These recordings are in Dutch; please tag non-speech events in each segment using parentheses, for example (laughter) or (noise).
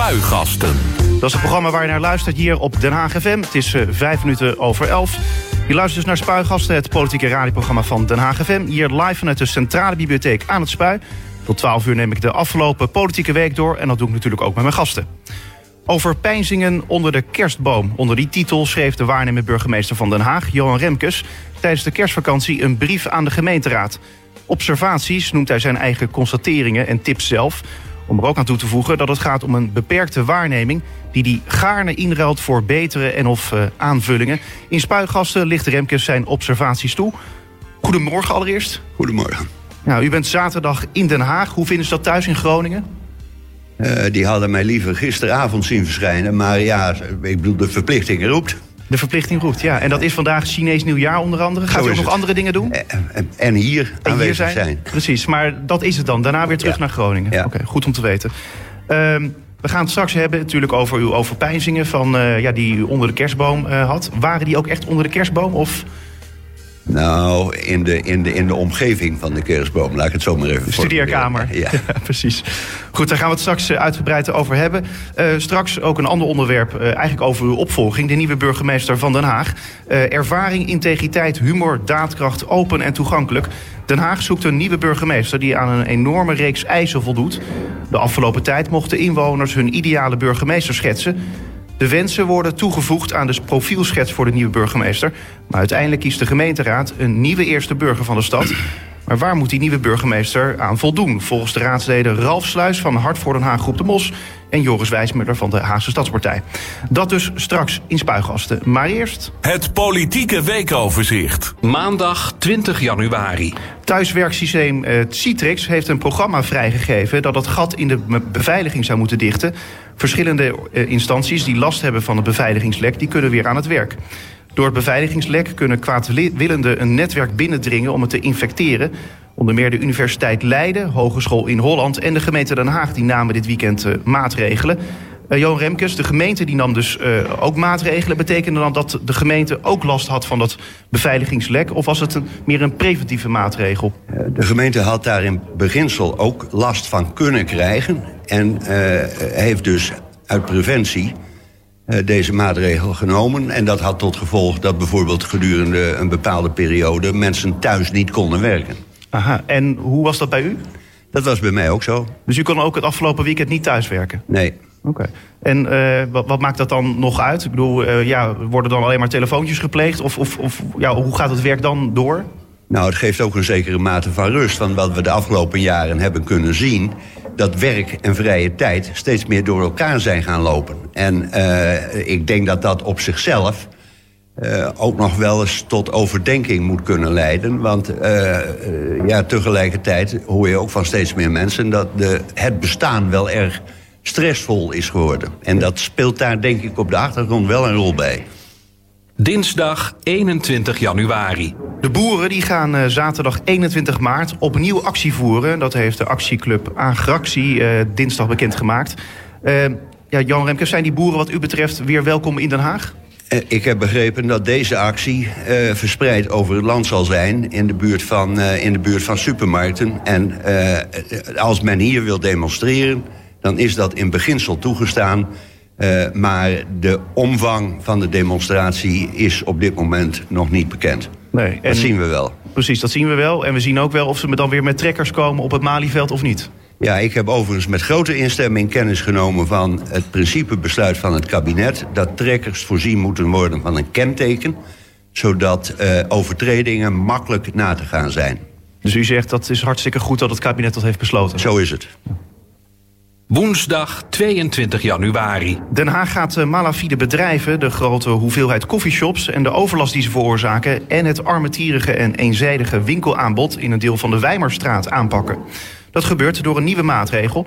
Spuigasten. Dat is het programma waar je naar luistert hier op Den Haag FM. Het is uh, vijf minuten over elf. Je luistert dus naar Spuigasten, het politieke radioprogramma van Den Haag FM. Hier live vanuit de Centrale Bibliotheek aan het Spui. Tot 12 uur neem ik de afgelopen politieke week door. En dat doe ik natuurlijk ook met mijn gasten. Over pijnzingen onder de kerstboom. Onder die titel schreef de waarnemend burgemeester van Den Haag, Johan Remkes... tijdens de kerstvakantie een brief aan de gemeenteraad. Observaties noemt hij zijn eigen constateringen en tips zelf... Om er ook aan toe te voegen dat het gaat om een beperkte waarneming... die die gaarne inruilt voor betere en of uh, aanvullingen. In Spuigasten ligt Remkes zijn observaties toe. Goedemorgen allereerst. Goedemorgen. Nou, u bent zaterdag in Den Haag. Hoe vinden ze dat thuis in Groningen? Uh, die hadden mij liever gisteravond zien verschijnen. Maar ja, ik bedoel, de verplichting roept. De verplichting roept, ja. En dat is vandaag Chinees nieuwjaar onder andere. Gaat u ook nog andere dingen doen? En, en hier en aanwezig hier zijn. zijn. Precies, maar dat is het dan. Daarna weer terug ja. naar Groningen. Ja. Oké, goed om te weten. Um, we gaan het straks hebben natuurlijk over uw overpeinzingen van, uh, ja, die u onder de kerstboom uh, had. Waren die ook echt onder de kerstboom? Of... Nou, in de, in, de, in de omgeving van de kerstboom, laat ik het zo maar even De studeerkamer. Ja. (laughs) ja. precies. Goed, daar gaan we het straks uitgebreid over hebben. Uh, straks ook een ander onderwerp, uh, eigenlijk over uw opvolging. De nieuwe burgemeester van Den Haag. Uh, ervaring, integriteit, humor, daadkracht, open en toegankelijk. Den Haag zoekt een nieuwe burgemeester die aan een enorme reeks eisen voldoet. De afgelopen tijd mochten inwoners hun ideale burgemeester schetsen. De wensen worden toegevoegd aan de profielschets voor de nieuwe burgemeester. Maar uiteindelijk kiest de gemeenteraad een nieuwe eerste burger van de stad. Maar waar moet die nieuwe burgemeester aan voldoen? Volgens de raadsleden Ralf Sluis van Hart voor Den Haag Groep de Mos... en Joris Wijsmuller van de Haagse Stadspartij. Dat dus straks in Spuigasten. Maar eerst... Het politieke weekoverzicht. Maandag 20 januari. Thuiswerksysteem uh, Citrix heeft een programma vrijgegeven... dat het gat in de beveiliging zou moeten dichten. Verschillende uh, instanties die last hebben van het beveiligingslek... die kunnen weer aan het werk. Door het beveiligingslek kunnen kwaadwillenden een netwerk binnendringen om het te infecteren. Onder meer de Universiteit Leiden, Hogeschool in Holland en de gemeente Den Haag die namen dit weekend uh, maatregelen. Uh, Johan Remkes, de gemeente die nam dus uh, ook maatregelen. Betekende dan dat de gemeente ook last had van dat beveiligingslek? Of was het een, meer een preventieve maatregel? De gemeente had daar in beginsel ook last van kunnen krijgen. En heeft dus uit preventie deze maatregel genomen. En dat had tot gevolg dat bijvoorbeeld gedurende een bepaalde periode mensen thuis niet konden werken. Aha, en hoe was dat bij u? Dat was bij mij ook zo. Dus u kon ook het afgelopen weekend niet thuiswerken? Nee. Oké. Okay. En uh, wat, wat, maakt dat dan nog uit? Ik bedoel, uh, ja, worden dan alleen maar telefoontjes gepleegd? Of, of, of ja, hoe gaat het werk dan door? Nou, het geeft ook een zekere mate van rust. Want wat we de afgelopen jaren hebben kunnen zien dat werk en vrije tijd steeds meer door elkaar zijn gaan lopen. En uh, ik denk dat dat op zichzelf uh, ook nog wel eens tot overdenking moet kunnen leiden. Want uh, ja, tegelijkertijd hoor je ook van steeds meer mensen dat de, het bestaan wel erg stressvol is geworden. En dat speelt daar denk ik op de achtergrond wel een rol bij. Dinsdag 21 januari. De boeren die gaan uh, zaterdag 21 maart opnieuw actie voeren. Dat heeft de actieclub Agractie uh, dinsdag bekendgemaakt. Uh, ja, Jan Remkes, zijn die boeren wat u betreft weer welkom in Den Haag? Ik heb begrepen dat deze actie verspreid over het land zal zijn... in de buurt van, in de buurt van supermarkten. En als men hier wil demonstreren, dan is dat in beginsel toegestaan... Uh, maar de omvang van de demonstratie is op dit moment nog niet bekend. Nee, dat zien we wel. Precies, dat zien we wel. En we zien ook wel of ze dan weer met trekkers komen op het Malieveld of niet. Ja, ik heb overigens met grote instemming kennis genomen van het principebesluit van het kabinet... dat trekkers voorzien moeten worden van een kenteken... zodat uh, overtredingen makkelijk na te gaan zijn. Dus u zegt dat is hartstikke goed dat het kabinet dat heeft besloten? Zo is het. Woensdag 22 januari. Den Haag gaat uh, malafide bedrijven, de grote hoeveelheid coffeeshops en de overlast die ze veroorzaken en het armetierige en eenzijdige winkelaanbod in een deel van de Wijmerstraat aanpakken. Dat gebeurt door een nieuwe maatregel.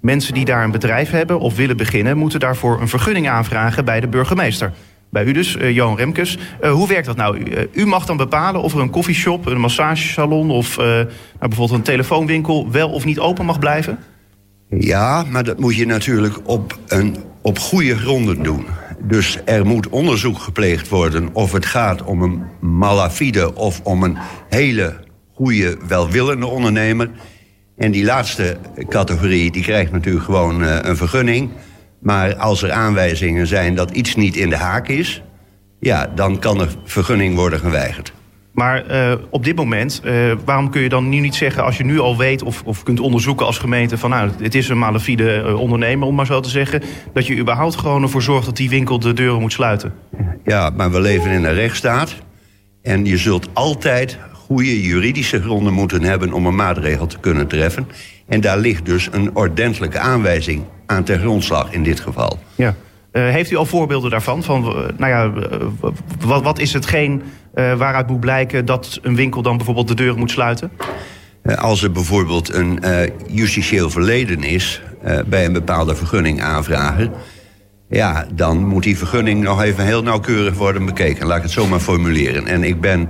Mensen die daar een bedrijf hebben of willen beginnen, moeten daarvoor een vergunning aanvragen bij de burgemeester. Bij u dus, uh, Johan Remkes. Uh, hoe werkt dat nou? U mag dan bepalen of er een koffieshop, een massagesalon of nou, bijvoorbeeld een telefoonwinkel wel of niet open mag blijven? Ja, maar dat moet je natuurlijk op, een, op goede gronden doen. Dus er moet onderzoek gepleegd worden of het gaat om een malafide of om een hele goede, welwillende ondernemer. En die laatste categorie die krijgt natuurlijk gewoon uh, een vergunning. Maar als er aanwijzingen zijn dat iets niet in de haak is... ja, dan kan er vergunning worden geweigerd. Maar uh, op dit moment, uh, waarom kun je dan nu niet zeggen... als je nu al weet of, of kunt onderzoeken als gemeente... van nou, het is een malafide uh, ondernemer, om maar zo te zeggen... dat je überhaupt gewoon ervoor zorgt dat die winkel de deuren moet sluiten? Ja, maar we leven in een rechtsstaat. En je zult altijd goede juridische gronden moeten hebben... om een maatregel te kunnen treffen. En daar ligt dus een ordentelijke aanwijzing aan ter grondslag in dit geval. Ja. Uh, heeft u al voorbeelden daarvan? Van, uh, nou ja, uh, wat, wat, is hetgeen waaruit moet blijken dat een winkel dan bijvoorbeeld de deur moet sluiten? als er bijvoorbeeld een justitieel verleden is bij een bepaalde vergunning aanvragen, ja, dan moet die vergunning nog even heel nauwkeurig worden bekeken. Laat ik het zo maar formuleren. En ik ben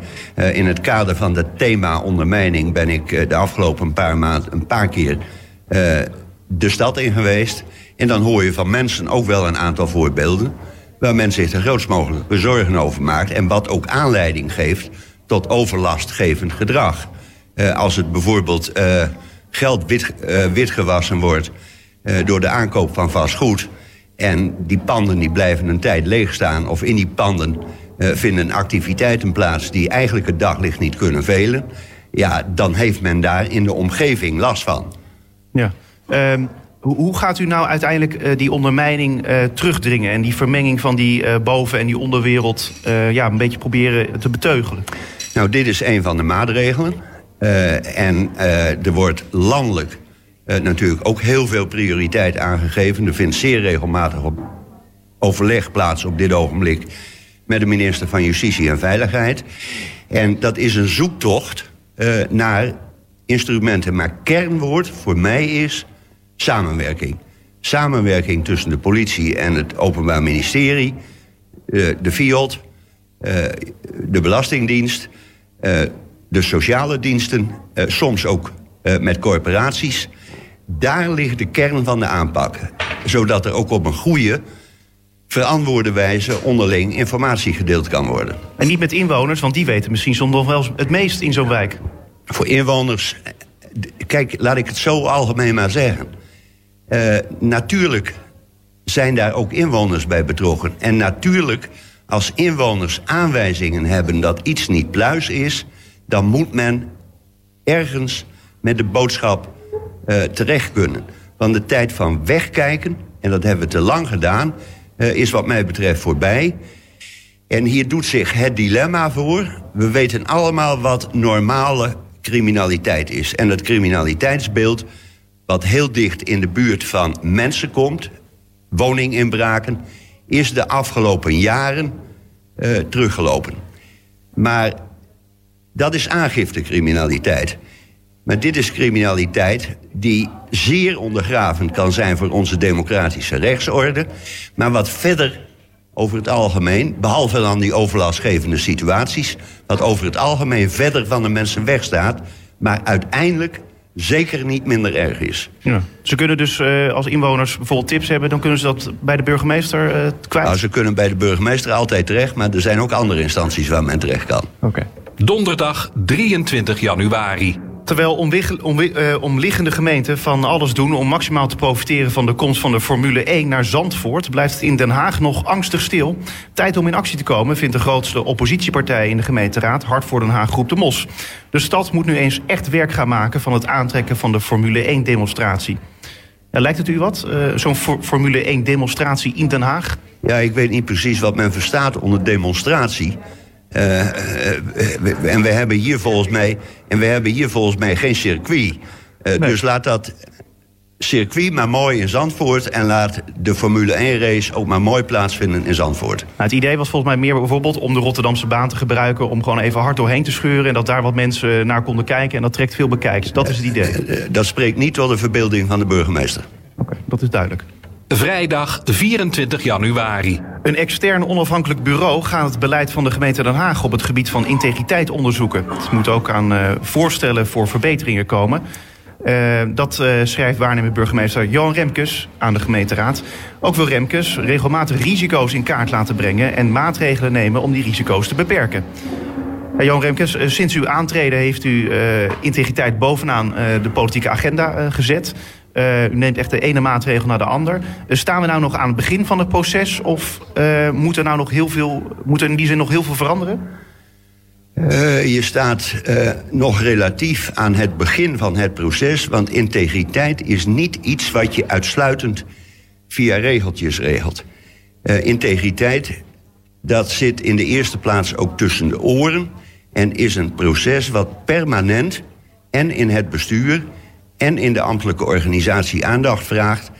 in het kader van het thema ondermijning ben ik de afgelopen paar maanden een paar keer de stad in geweest. En dan hoor je van mensen ook wel een aantal voorbeelden... waar men zich er grootst mogelijke zorgen over maakt... en wat ook aanleiding geeft tot overlastgevend gedrag. Uh, als het bijvoorbeeld uh, geld wit, uh, witgewassen wordt... door de aankoop van vastgoed... en die panden die blijven een tijd leeg staan... of in die panden vinden activiteiten plaats... die eigenlijk het daglicht niet kunnen velen... ja, dan heeft men daar in de omgeving last van. Ja. Um, hoe gaat u nou uiteindelijk uh, die ondermijning uh, terugdringen... en die vermenging van die uh, boven- en die onderwereld... ja, een beetje proberen te beteugelen? Nou, dit is een van de maatregelen. en er wordt landelijk natuurlijk ook heel veel prioriteit aangegeven. Er vindt zeer regelmatig op overleg plaats op dit ogenblik... met de minister van Justitie en Veiligheid. En dat is een zoektocht naar instrumenten. Maar kernwoord voor mij is samenwerking. Samenwerking tussen de politie en het Openbaar Ministerie, uh, de FIOD, uh, de Belastingdienst, uh, de sociale diensten, soms ook met corporaties. Daar ligt de kern van de aanpak. Zodat er ook op een goede, verantwoorde wijze onderling informatie gedeeld kan worden. En niet met inwoners, want die weten misschien soms nog wel het meest in zo'n wijk. Voor inwoners, kijk, laat ik het zo algemeen maar zeggen. Uh, natuurlijk zijn daar ook inwoners bij betrokken. En natuurlijk, als inwoners aanwijzingen hebben dat iets niet pluis is... dan moet men ergens met de boodschap uh, terecht kunnen. Want de tijd van wegkijken, en dat hebben we te lang gedaan... Uh, is wat mij betreft voorbij. En hier doet zich het dilemma voor. We weten allemaal wat normale criminaliteit is. En het criminaliteitsbeeld wat heel dicht in de buurt van mensen komt, woninginbraken, is de afgelopen jaren uh, teruggelopen. Maar dat is aangiftecriminaliteit. Maar dit is criminaliteit die zeer ondergravend kan zijn voor onze democratische rechtsorde. Maar wat verder over het algemeen, behalve dan die overlastgevende situaties, wat over het algemeen verder van de mensen wegstaat, maar uiteindelijk zeker niet minder erg is. Ja. Ze kunnen dus uh, als inwoners bijvoorbeeld tips hebben... dan kunnen ze dat bij de burgemeester uh, kwijt? Nou, ze kunnen bij de burgemeester altijd terecht... maar er zijn ook andere instanties waar men terecht kan. Oké. Okay. Donderdag 23 januari. Terwijl omliggende gemeenten van alles doen om maximaal te profiteren van de komst van de Formule 1 naar Zandvoort, blijft het in Den Haag nog angstig stil. Tijd om in actie te komen vindt de grootste oppositiepartij in de gemeenteraad, Hart voor Den Haag Groep de Mos. De stad moet nu eens echt werk gaan maken van het aantrekken van de Formule 1 demonstratie. Ja, lijkt het u wat, uh, zo'n Formule 1 demonstratie in Den Haag? Ja, ik weet niet precies wat men verstaat onder demonstratie. Uh, uh, en we hebben hier volgens mij, en we hebben hier volgens mij geen circuit. Nee. Dus laat dat circuit maar mooi in Zandvoort... en laat de Formule 1-race ook maar mooi plaatsvinden in Zandvoort. Nou, het idee was volgens mij meer bijvoorbeeld om de Rotterdamse baan te gebruiken... om gewoon even hard doorheen te scheuren... en dat daar wat mensen naar konden kijken. En dat trekt veel bekijks. Dat is het idee. Dat spreekt niet tot de verbeelding van de burgemeester. Oké, okay, dat is duidelijk. Vrijdag 24 januari. Een extern onafhankelijk bureau gaat het beleid van de gemeente Den Haag op het gebied van integriteit onderzoeken. Het moet ook aan uh, voorstellen voor verbeteringen komen. Uh, dat uh, schrijft waarnemend burgemeester Johan Remkes aan de gemeenteraad. Ook wil Remkes regelmatig risico's in kaart laten brengen en maatregelen nemen om die risico's te beperken. Uh, Johan Remkes, sinds uw aantreden heeft u integriteit bovenaan de politieke agenda gezet. U neemt echt de ene maatregel naar de ander. Uh, staan we nou nog aan het begin van het proces? Of uh, moet er nou nog heel veel, moet er in die zin nog heel veel veranderen? je staat nog relatief aan het begin van het proces. Want integriteit is niet iets wat je uitsluitend via regeltjes regelt. integriteit, dat zit in de eerste plaats ook tussen de oren. En is een proces wat permanent en in het bestuur en in de ambtelijke organisatie aandacht vraagt.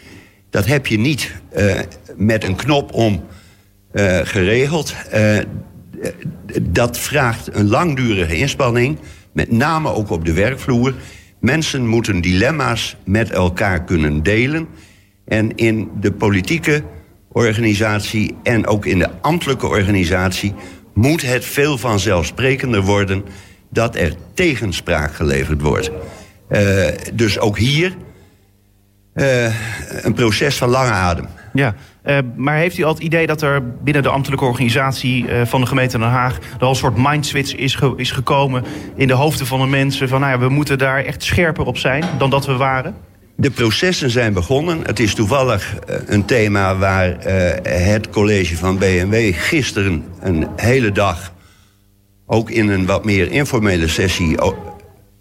Dat heb je niet uh, met een knop om uh, geregeld. Uh, dat vraagt een langdurige inspanning, met name ook op de werkvloer. Mensen moeten dilemma's met elkaar kunnen delen. En in de politieke organisatie en ook in de ambtelijke organisatie moet het veel vanzelfsprekender worden dat er tegenspraak geleverd wordt. Uh, dus ook hier uh, een proces van lange adem. Ja, uh, maar heeft u al het idee dat er binnen de ambtelijke organisatie van de gemeente Den Haag... er al een soort mindswitch is, ge is gekomen in de hoofden van de mensen... van nou ja, we moeten daar echt scherper op zijn dan dat we waren? De processen zijn begonnen. Het is toevallig een thema waar het college van BMW gisteren een hele dag... ook in een wat meer informele sessie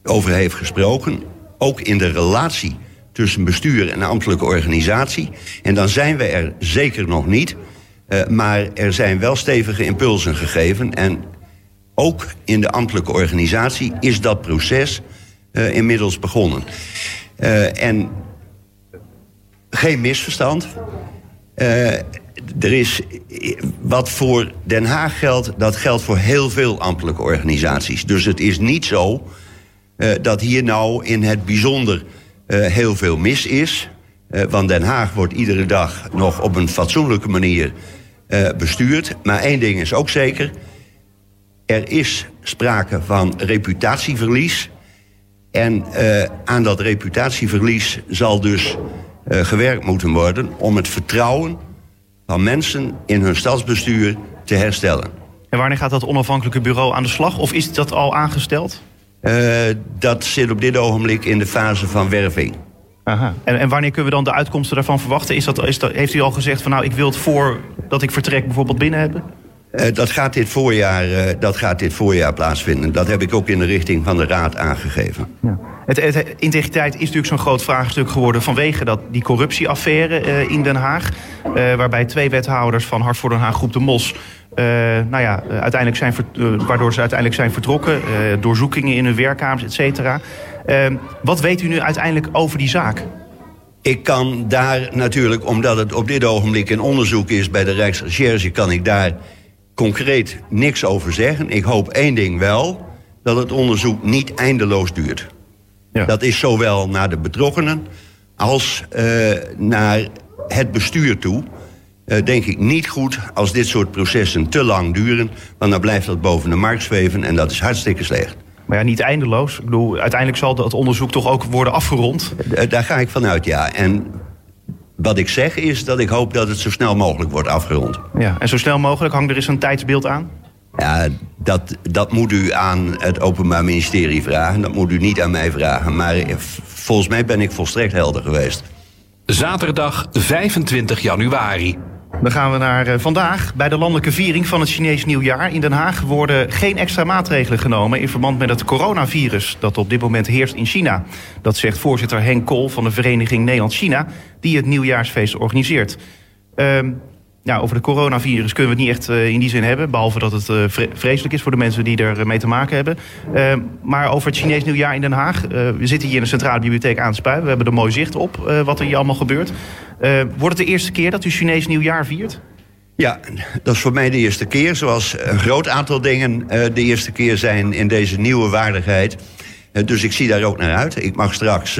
over heeft gesproken. Ook in de relatie tussen bestuur en ambtelijke organisatie. En dan zijn we er zeker nog niet. Uh, maar er zijn wel stevige impulsen gegeven. En ook in de ambtelijke organisatie is dat proces uh, inmiddels begonnen. Uh, en geen misverstand. er is wat voor Den Haag geldt, dat geldt voor heel veel ambtelijke organisaties. Dus het is niet zo dat hier nou in het bijzonder uh, heel veel mis is. Uh, want Den Haag wordt iedere dag nog op een fatsoenlijke manier bestuurd. Maar één ding is ook zeker. Er is sprake van reputatieverlies. En aan dat reputatieverlies zal dus gewerkt moeten worden... om het vertrouwen van mensen in hun stadsbestuur te herstellen. En wanneer gaat dat onafhankelijke bureau aan de slag? Of is dat al aangesteld? Uh, dat zit op dit ogenblik in de fase van werving. Aha. En, en, wanneer kunnen we dan de uitkomsten daarvan verwachten? Is dat, is dat, heeft u al gezegd van nou, ik wil het voor dat ik vertrek bijvoorbeeld binnen hebben? Uh, dat, gaat dit voorjaar, uh, dat gaat dit voorjaar plaatsvinden. Dat heb ik ook in de richting van de Raad aangegeven. Ja. Het, integriteit is natuurlijk zo'n groot vraagstuk geworden vanwege dat, die corruptieaffaire uh, in Den Haag. waarbij twee wethouders van Hart voor Den Haag Groep de Mos uh, nou ja, uiteindelijk zijn waardoor ze uiteindelijk zijn vertrokken. Doorzoekingen in hun werkkamers, et cetera. Ehm, wat weet u nu uiteindelijk over die zaak? Ik kan daar natuurlijk, omdat het op dit ogenblik in onderzoek is bij de Rijksrecherche, kan ik daar concreet niks over zeggen. Ik hoop één ding wel, dat het onderzoek niet eindeloos duurt. Ja. Dat is zowel naar de betrokkenen als naar het bestuur toe. Uh, denk ik niet goed als dit soort processen te lang duren. Want dan blijft dat boven de markt zweven en dat is hartstikke slecht. Maar ja, niet eindeloos. Ik bedoel, uiteindelijk zal dat onderzoek toch ook worden afgerond? Uh, daar ga ik vanuit, ja. En wat ik zeg is dat ik hoop dat het zo snel mogelijk wordt afgerond. Ja, en zo snel mogelijk hangt er eens een tijdsbeeld aan? Ja, dat, dat moet u aan het Openbaar Ministerie vragen. Dat moet u niet aan mij vragen. Maar volgens mij ben ik volstrekt helder geweest. Zaterdag 25 januari. Dan gaan we naar uh, vandaag. Bij de landelijke viering van het Chinees nieuwjaar in Den Haag worden geen extra maatregelen genomen in verband met het coronavirus dat op dit moment heerst in China. Dat zegt voorzitter Henk Kool van de Vereniging Nederland-China, die het nieuwjaarsfeest organiseert. Uh, ja, over het coronavirus kunnen we het niet echt uh, in die zin hebben. Behalve dat het uh, vreselijk is voor de mensen die er mee te maken hebben. Uh, maar over het Chinees nieuwjaar in Den Haag. we zitten hier in de Centrale Bibliotheek aan het Spui. We hebben er mooi zicht op wat er hier allemaal gebeurt. wordt het de eerste keer dat u Chinees nieuwjaar viert? Ja, dat is voor mij de eerste keer. Zoals een groot aantal dingen de eerste keer zijn in deze nieuwe waardigheid. dus ik zie daar ook naar uit. Ik mag straks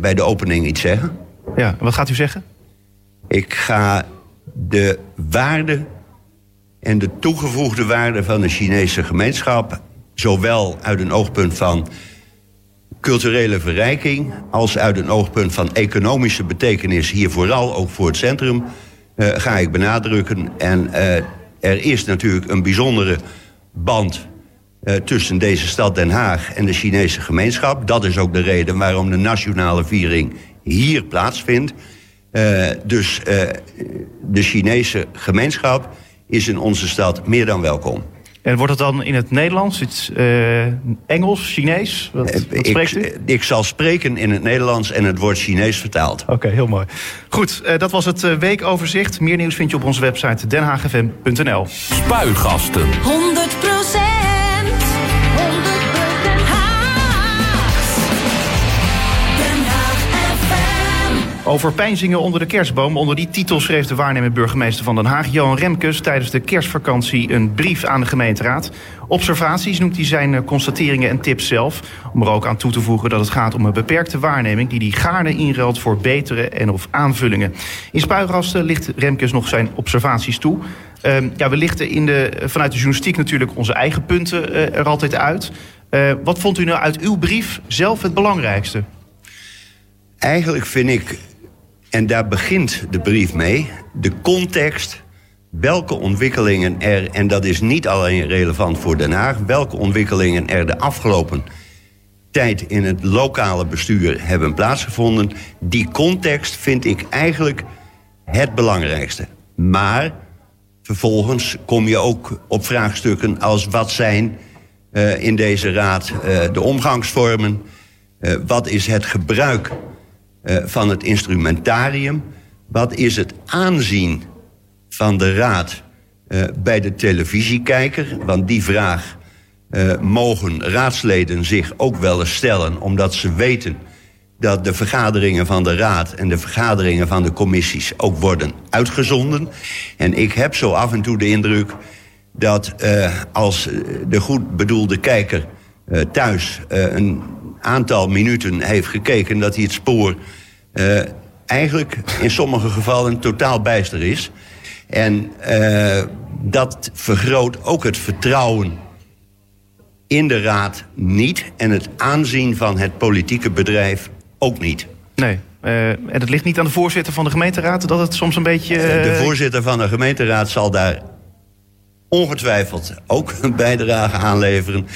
bij de opening iets zeggen. Ja, wat gaat u zeggen? Ik ga de waarde en de toegevoegde waarde van de Chinese gemeenschap, zowel uit een oogpunt van culturele verrijking als uit een oogpunt van economische betekenis, hier vooral ook voor het centrum, uh, ga ik benadrukken. En uh, er is natuurlijk een bijzondere band uh, tussen deze stad Den Haag en de Chinese gemeenschap. Dat is ook de reden waarom de nationale viering hier plaatsvindt. Uh, dus uh, de Chinese gemeenschap is in onze stad meer dan welkom. En wordt het dan in het Nederlands, het, uh, Engels, Chinees? Wat, wat spreekt ik, ik, zal spreken in het Nederlands en het wordt Chinees vertaald. Oké, okay, heel mooi. Goed, uh, dat was het weekoverzicht. Meer nieuws vind je op onze website denhagfm.nl. Spuigasten. 100 Over pijnzingen onder de kerstboom. Onder die titel schreef de waarnemend burgemeester van Den Haag, Johan Remkes, tijdens de kerstvakantie een brief aan de gemeenteraad. Observaties noemt hij zijn eh, constateringen en tips zelf. Om er ook aan toe te voegen dat het gaat om een beperkte waarneming die hij gaarne inruilt voor betere en of aanvullingen. In Spuigasten ligt Remkes nog zijn observaties toe. Uh, ja, we lichten in de, vanuit de journalistiek natuurlijk onze eigen punten uh, er altijd uit. Wat vond u nou uit uw brief zelf het belangrijkste? Eigenlijk vind ik en daar begint de brief mee. De context, welke ontwikkelingen er, en dat is niet alleen relevant voor Den Haag, welke ontwikkelingen er de afgelopen tijd in het lokale bestuur hebben plaatsgevonden. Die context vind ik eigenlijk het belangrijkste. Maar vervolgens kom je ook op vraagstukken als wat zijn uh, in deze raad uh, de omgangsvormen, uh, wat is het gebruik van het instrumentarium. Wat is het aanzien van de raad uh, bij de televisiekijker? Want die vraag uh, mogen raadsleden zich ook wel eens stellen, omdat ze weten dat de vergaderingen van de raad en de vergaderingen van de commissies ook worden uitgezonden. En ik heb zo af en toe de indruk dat als de goed bedoelde kijker thuis een aantal minuten heeft gekeken... dat hij het spoor uh, eigenlijk in sommige gevallen totaal bijster is. En uh, dat vergroot ook het vertrouwen in de raad niet... en het aanzien van het politieke bedrijf ook niet. Nee, uh, en het ligt niet aan de voorzitter van de gemeenteraad... dat het soms een beetje... De voorzitter van de gemeenteraad zal daar ongetwijfeld ook (laughs) een bijdrage aanleveren.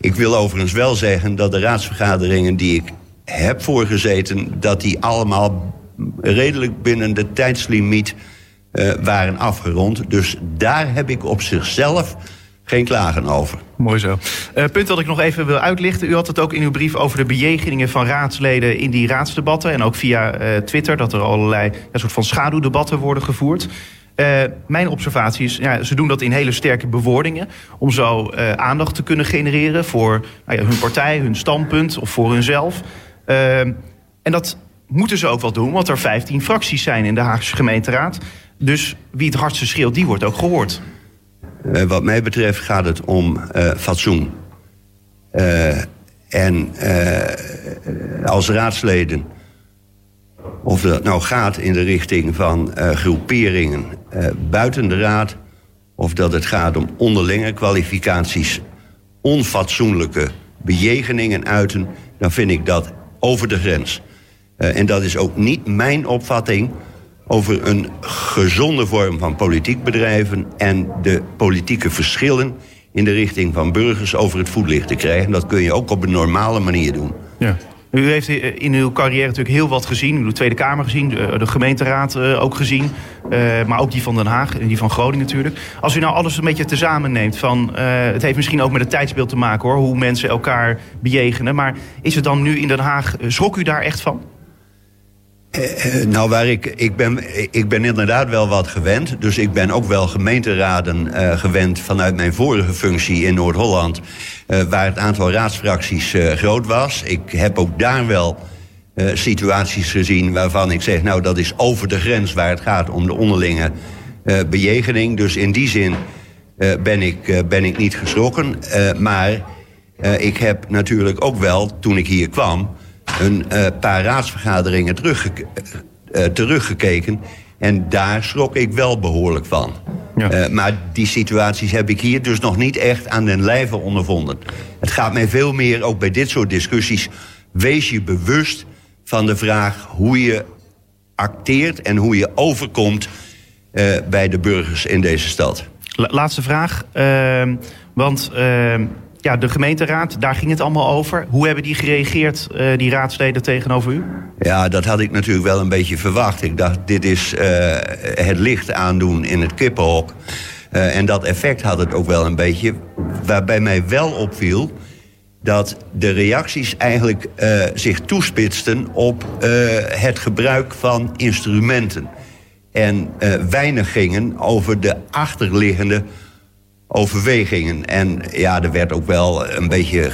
Ik wil overigens wel zeggen dat de raadsvergaderingen die ik heb voorgezeten... dat die allemaal redelijk binnen de tijdslimiet uh, waren afgerond. Dus daar heb ik op zichzelf geen klagen over. Mooi zo. Uh, punt dat ik nog even wil uitlichten. U had het ook in uw brief over de bejegeningen van raadsleden in die raadsdebatten. En ook via uh, Twitter dat er allerlei soort van schaduwdebatten worden gevoerd. Uh, mijn observatie is, ja, ze doen dat in hele sterke bewoordingen. Om zo uh, aandacht te kunnen genereren voor nou ja, hun partij, hun standpunt of voor hunzelf. Uh, en dat moeten ze ook wel doen, want er 15 fracties zijn in de Haagse gemeenteraad. Dus wie het hardste schreeuwt, die wordt ook gehoord. Wat mij betreft gaat het om fatsoen. En als raadsleden, of dat nou gaat in de richting van groeperingen buiten de raad, of dat het gaat om onderlinge kwalificaties, onfatsoenlijke bejegeningen uiten, dan vind ik dat over de grens. Uh, en dat is ook niet mijn opvatting over een gezonde vorm van politiek bedrijven en de politieke verschillen in de richting van burgers over het voetlicht te krijgen. Dat kun je ook op een normale manier doen. Ja. U heeft in uw carrière natuurlijk heel wat gezien. U de Tweede Kamer gezien, de gemeenteraad ook gezien. Maar ook die van Den Haag en die van Groningen natuurlijk. Als u nou alles een beetje tezamen neemt van... Het heeft misschien ook met het tijdsbeeld te maken hoor... hoe mensen elkaar bejegenen. Maar is het dan nu in Den Haag... schrok u daar echt van? Uh, nou, waar ik, ik, ben, ik ben inderdaad wel wat gewend. Dus ik ben ook wel gemeenteraden uh, gewend vanuit mijn vorige functie in Noord-Holland. Uh, waar het aantal raadsfracties groot was. Ik heb ook daar wel situaties gezien waarvan ik zeg... nou, dat is over de grens waar het gaat om de onderlinge bejegening. Dus in die zin ben, ik, ben ik niet geschrokken. maar ik heb natuurlijk ook wel, toen ik hier kwam een uh, paar raadsvergaderingen teruggeke uh, teruggekeken. En daar schrok ik wel behoorlijk van. Ja. Uh, maar die situaties heb ik hier dus nog niet echt aan den lijve ondervonden. Het gaat mij veel meer, ook bij dit soort discussies... wees je bewust van de vraag hoe je acteert... en hoe je overkomt bij de burgers in deze stad. Laatste vraag. Ehm, want ehm, ja, de gemeenteraad, daar ging het allemaal over. Hoe hebben die gereageerd, uh, die raadsleden, tegenover u? Ja, dat had ik natuurlijk wel een beetje verwacht. Ik dacht, dit is uh, het licht aandoen in het kippenhok. Uh, en dat effect had het ook wel een beetje. Waarbij mij wel opviel dat de reacties eigenlijk zich toespitsten op het gebruik van instrumenten. En weinig gingen over de achterliggende overwegingen. En ja, er werd ook wel een beetje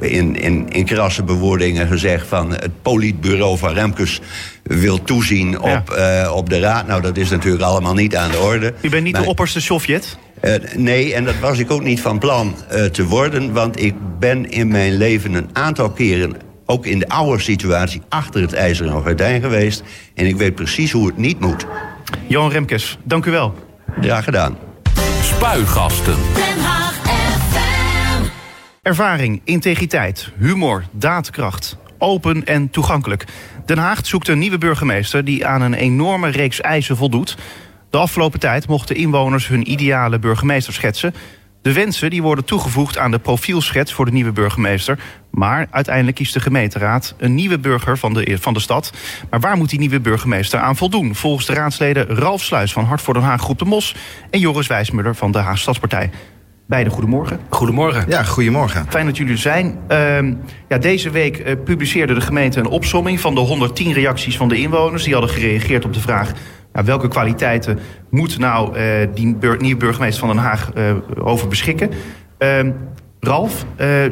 eh, in, in, in krasse bewoordingen gezegd... van het politbureau van Remkes wil toezien op, uh, op de raad. Nou, dat is natuurlijk allemaal niet aan de orde. U bent niet maar, de opperste Sovjet? Uh, nee, en dat was ik ook niet van plan uh, te worden... want ik ben in mijn leven een aantal keren... ook in de oude situatie achter het ijzeren gordijn geweest... en ik weet precies hoe het niet moet. Johan Remkes, dank u wel. Graag gedaan. Spuigasten. Den Haag FM. Ervaring, integriteit, humor, daadkracht. Open en toegankelijk. Den Haag zoekt een nieuwe burgemeester die aan een enorme reeks eisen voldoet. De afgelopen tijd mochten inwoners hun ideale burgemeester schetsen. De wensen die worden toegevoegd aan de profielschets voor de nieuwe burgemeester. Maar uiteindelijk kiest de gemeenteraad een nieuwe burger van de, van de stad. Maar waar moet die nieuwe burgemeester aan voldoen? Volgens de raadsleden Ralf Sluis van Hart voor Den Haag Groep de Mos... en Joris Wijsmuller van de Haag Stadspartij. Beide goedemorgen. Goedemorgen. Ja, goedemorgen. Fijn dat jullie er zijn. Uh, ja, deze week uh, publiceerde de gemeente een opsomming van de 110 reacties van de inwoners. Die hadden gereageerd op de vraag nou, welke kwaliteiten moet nou uh, die nieuwe burgemeester van Den Haag uh, over beschikken? Uh, Ralf,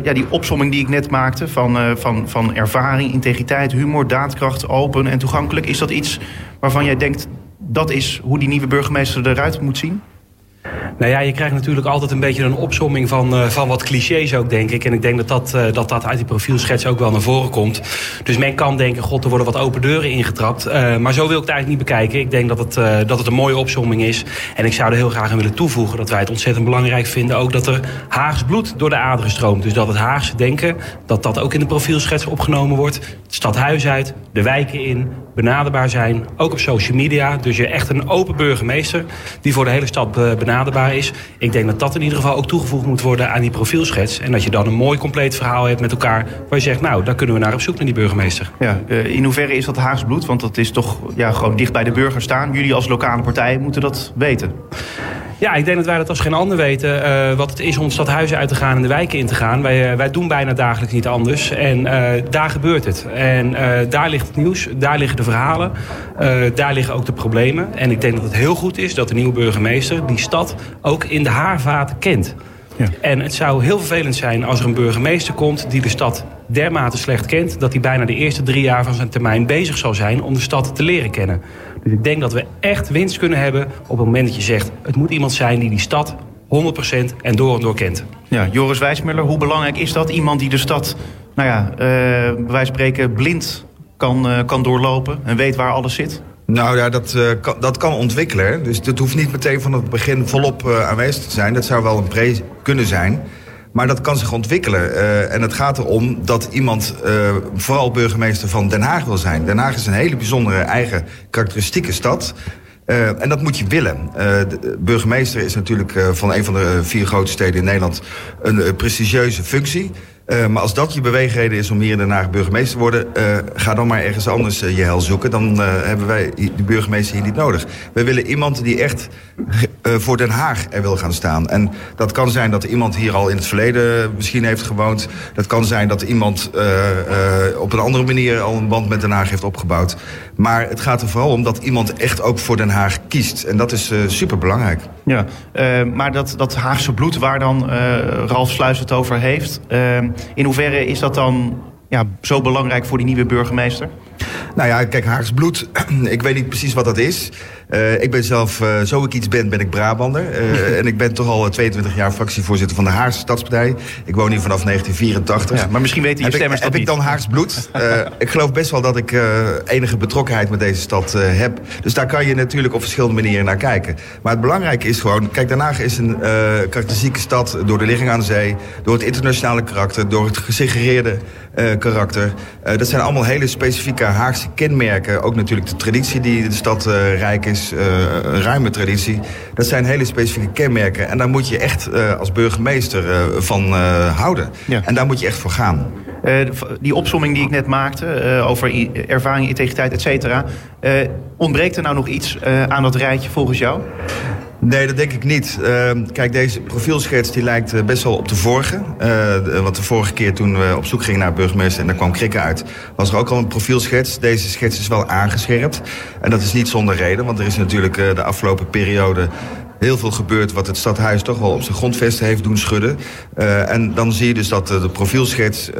ja, die opsomming die ik net maakte van, van, van ervaring, integriteit, humor, daadkracht, open en toegankelijk. Is dat iets waarvan jij denkt dat is hoe die nieuwe burgemeester eruit moet zien? Nou ja, je krijgt natuurlijk altijd een beetje een opsomming van, uh, van wat clichés ook, denk ik. En ik denk dat dat, uh, dat dat uit die profielschets ook wel naar voren komt. Dus men kan denken, god, er worden wat open deuren ingetrapt. Uh, maar zo wil ik het eigenlijk niet bekijken. Ik denk dat het, dat het een mooie opsomming is. En ik zou er heel graag aan willen toevoegen dat wij het ontzettend belangrijk vinden... ook dat er Haags bloed door de aderen stroomt. Dus dat het Haagse denken, dat dat ook in de profielschets opgenomen wordt. Het stadhuis uit, de wijken in, benaderbaar zijn. Ook op social media. Dus je echt een open burgemeester die voor de hele stad benaderbaar is. Ik denk dat dat in ieder geval ook toegevoegd moet worden aan die profielschets. En dat je dan een mooi compleet verhaal hebt met elkaar. Waar je zegt, nou, daar kunnen we naar op zoek naar die burgemeester. Ja, uh, in hoeverre is dat Haags bloed? Want dat is toch ja, gewoon dicht bij de burger staan. Jullie als lokale partij moeten dat weten. Ja, ik denk dat wij dat als geen ander weten. Uh, wat het is om stadhuizen uit te gaan en de wijken in te gaan. Wij, uh, wij doen bijna dagelijks niet anders. En uh, daar gebeurt het. En daar ligt het nieuws, daar liggen de verhalen. daar liggen ook de problemen. En ik denk dat het heel goed is dat de nieuwe burgemeester die stad ook in de haarvaten kent. Ja. En het zou heel vervelend zijn als er een burgemeester komt die de stad dermate slecht kent... dat hij bijna de eerste drie jaar van zijn termijn bezig zal zijn om de stad te leren kennen. Dus ik denk dat we echt winst kunnen hebben op het moment dat je zegt... het moet iemand zijn die die stad 100% en door en door kent. Ja, Joris Wijsmuller, hoe belangrijk is dat? Iemand die de stad, nou ja, uh, bij wijze van spreken blind kan, uh, kan doorlopen... en weet waar alles zit? Nou ja, dat, uh, kan, dat kan ontwikkelen. Dus dat hoeft niet meteen van het begin volop uh, aanwezig te zijn. Dat zou wel een pre kunnen zijn. Maar dat kan zich ontwikkelen. Uh, en het gaat erom dat iemand vooral burgemeester van Den Haag wil zijn. Den Haag is een hele bijzondere eigen karakteristieke stad. Uh, en dat moet je willen. De burgemeester is natuurlijk van een van de vier grote steden in Nederland een prestigieuze functie. Uh, maar als dat je beweegreden is om hier in Den Haag burgemeester te worden... Uh, ga dan maar ergens anders uh, je hel zoeken. Dan hebben wij de burgemeester hier niet nodig. We willen iemand die echt voor Den Haag er wil gaan staan. En dat kan zijn dat iemand hier al in het verleden misschien heeft gewoond. Dat kan zijn dat iemand op een andere manier al een band met Den Haag heeft opgebouwd. Maar het gaat er vooral om dat iemand echt ook voor Den Haag kiest. En dat is super belangrijk. Ja, maar dat, dat Haagse bloed waar dan Ralf Sluis het over heeft... In hoeverre is dat dan ja, zo belangrijk voor die nieuwe burgemeester? Nou ja, kijk, Haags bloed, (clears throat) ik weet niet precies wat dat is. Uh, ik ben zelf, uh, zo ik iets ben, ben ik Brabander. Uh, (laughs) en ik ben toch al 22 jaar fractievoorzitter van de Haagse Stadspartij. Ik woon hier vanaf 1984. Ja, maar misschien weten je stemmers dat ik, Heb ik dan Haags bloed? (laughs) ik geloof best wel dat ik enige betrokkenheid met deze stad heb. Dus daar kan je natuurlijk op verschillende manieren naar kijken. Maar het belangrijke is gewoon... Kijk, Den Haag is een karakteristieke stad door de ligging aan de zee... door het internationale karakter, door het gesegregeerde karakter. dat zijn allemaal hele specifieke Haagse kenmerken. Ook natuurlijk de traditie die de stad rijk is. Uh, ruime traditie. Dat zijn hele specifieke kenmerken. En daar moet je echt uh, als burgemeester uh, van houden. Ja. En daar moet je echt voor gaan. die opsomming die ik net maakte over ervaring, integriteit, et cetera. ontbreekt er nou nog iets aan dat rijtje volgens jou? Nee, dat denk ik niet. Uh, kijk, deze profielschets die lijkt uh, best wel op de vorige. Uh, want de vorige keer toen we op zoek gingen naar burgemeester en daar kwam Krikke uit... was er ook al een profielschets. Deze schets is wel aangescherpt. En dat is niet zonder reden, want er is natuurlijk uh, de afgelopen periode heel veel gebeurd wat het stadhuis toch wel op zijn grondvesten heeft doen schudden. En dan zie je dus dat de profielschets